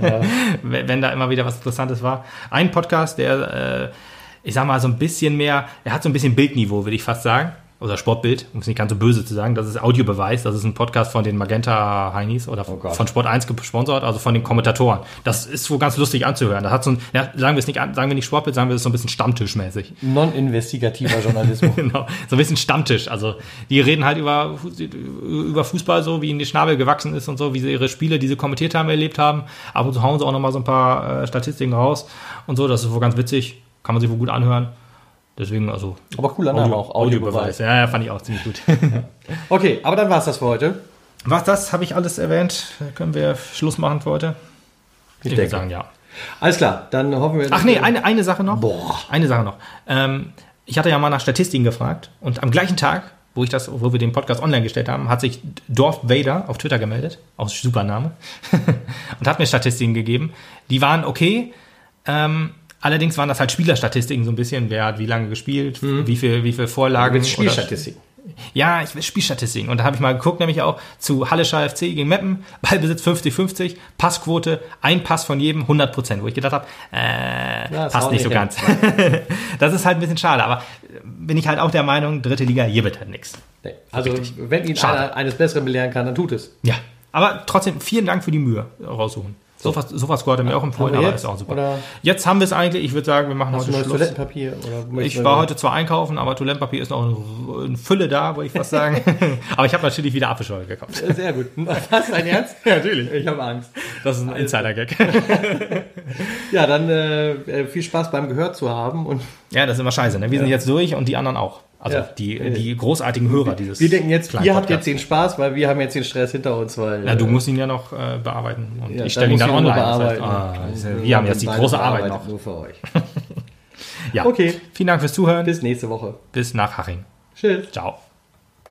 Speaker 2: wenn, [laughs] wenn da immer wieder was Interessantes war. Ein Podcast, der, äh, ich sag mal, so ein bisschen mehr, er hat so ein bisschen Bildniveau, würde ich fast sagen. Oder Sportbild, um es nicht ganz so böse zu sagen. Das ist Audiobeweis. Das ist ein Podcast von den Magenta Heinis oder
Speaker 3: Oh
Speaker 2: von Sport 1 gesponsert, also von den Kommentatoren. Das ist wohl ganz lustig anzuhören. Das hat so ein, ja, sagen wir es nicht, sagen wir nicht Sportbild, sagen wir es so ein bisschen Stammtischmäßig.
Speaker 3: Non-investigativer [laughs] Journalismus.
Speaker 2: Genau, so ein bisschen Stammtisch. Also die reden halt über, über Fußball so, wie ihnen die Schnabel gewachsen ist und so, wie sie ihre Spiele, die sie kommentiert haben, erlebt haben. Ab und zu hauen sie auch nochmal so ein paar äh, Statistiken raus und so. Das ist wohl ganz witzig. Kann man sich wohl gut anhören. Deswegen, also.
Speaker 3: Aber cooler Name auch, Audiobeweis.
Speaker 2: Ja, ja, fand ich auch ziemlich gut. [laughs]
Speaker 3: Okay, aber dann war es das für heute.
Speaker 2: Was das, habe ich alles erwähnt. Können wir Schluss machen für heute? Ich, würde
Speaker 3: denke.
Speaker 2: sagen, ja.
Speaker 3: Alles klar, dann hoffen wir.
Speaker 2: Ach nee, eine, eine Sache noch.
Speaker 3: Boah.
Speaker 2: Eine Sache noch. Ähm, ich hatte ja mal nach Statistiken gefragt und am gleichen Tag, wo ich das, wo wir den Podcast online gestellt haben, hat sich Dorf Vader auf Twitter gemeldet, auch super Name, [laughs] und hat mir Statistiken gegeben. Die waren okay. Ähm, allerdings waren das halt Spielerstatistiken so ein bisschen, wer hat wie lange gespielt, wie viel, wie viel Vorlagen.
Speaker 3: Spielstatistiken.
Speaker 2: ja, ich will Spielstatistiken. Und da habe ich mal geguckt, nämlich auch zu Hallischer FC gegen Meppen, [laughs] Ballbesitz 50-50, Passquote, ein Pass von jedem 100 Prozent, wo ich gedacht habe, äh,
Speaker 3: Ja,
Speaker 2: passt nicht so
Speaker 3: nicht
Speaker 2: ganz. [laughs] das ist halt ein bisschen schade, aber bin ich halt auch der Meinung, dritte Liga, hier wird halt nichts.
Speaker 3: Nee. Also, wenn ihn
Speaker 2: Schade.
Speaker 3: einer eines Besseren belehren kann, dann tut es.
Speaker 2: Ja, aber trotzdem vielen Dank für die Mühe raussuchen. Sofa, Sofascore hat er mir auch empfohlen, aber
Speaker 3: jetzt?
Speaker 2: ist auch super.
Speaker 3: Oder
Speaker 2: jetzt haben wir es eigentlich, ich würde sagen, wir machen
Speaker 3: hast du
Speaker 2: heute
Speaker 3: neues
Speaker 2: Schluss.
Speaker 3: Toilettenpapier? Oder
Speaker 2: Ich
Speaker 3: du-
Speaker 2: war heute zwar einkaufen, aber Toilettenpapier ist noch in, Fülle da, wollte ich fast sagen. [laughs] aber ich habe natürlich wieder Apfelschorle gekauft.
Speaker 3: Sehr gut. Was, dein Ernst? [laughs]
Speaker 2: Ja, natürlich.
Speaker 3: Ich habe Angst.
Speaker 2: Das ist ein Insider-Gag. [laughs]
Speaker 3: Ja, dann äh, äh, viel Spaß beim Gehört zu haben. Und
Speaker 2: Ja, das ist immer scheiße. Ne? Wir sind jetzt durch und die anderen auch. Also
Speaker 3: Ja.
Speaker 2: die, die großartigen Hörer dieses.
Speaker 3: wir denken jetzt, ihr habt jetzt den Spaß, weil wir haben jetzt den Stress hinter uns, weil.
Speaker 2: Ja, du
Speaker 3: äh,
Speaker 2: musst ihn ja noch äh, bearbeiten und
Speaker 3: ja,
Speaker 2: ich stelle ihn dann online. Das heißt, ah, ja- wir haben jetzt die große Arbeit noch.
Speaker 3: Nur für euch. [laughs]
Speaker 2: Ja.
Speaker 3: Okay.
Speaker 2: Vielen Dank fürs Zuhören.
Speaker 3: Bis nächste Woche.
Speaker 2: Bis nach Haching.
Speaker 3: Tschüss.
Speaker 2: Ciao.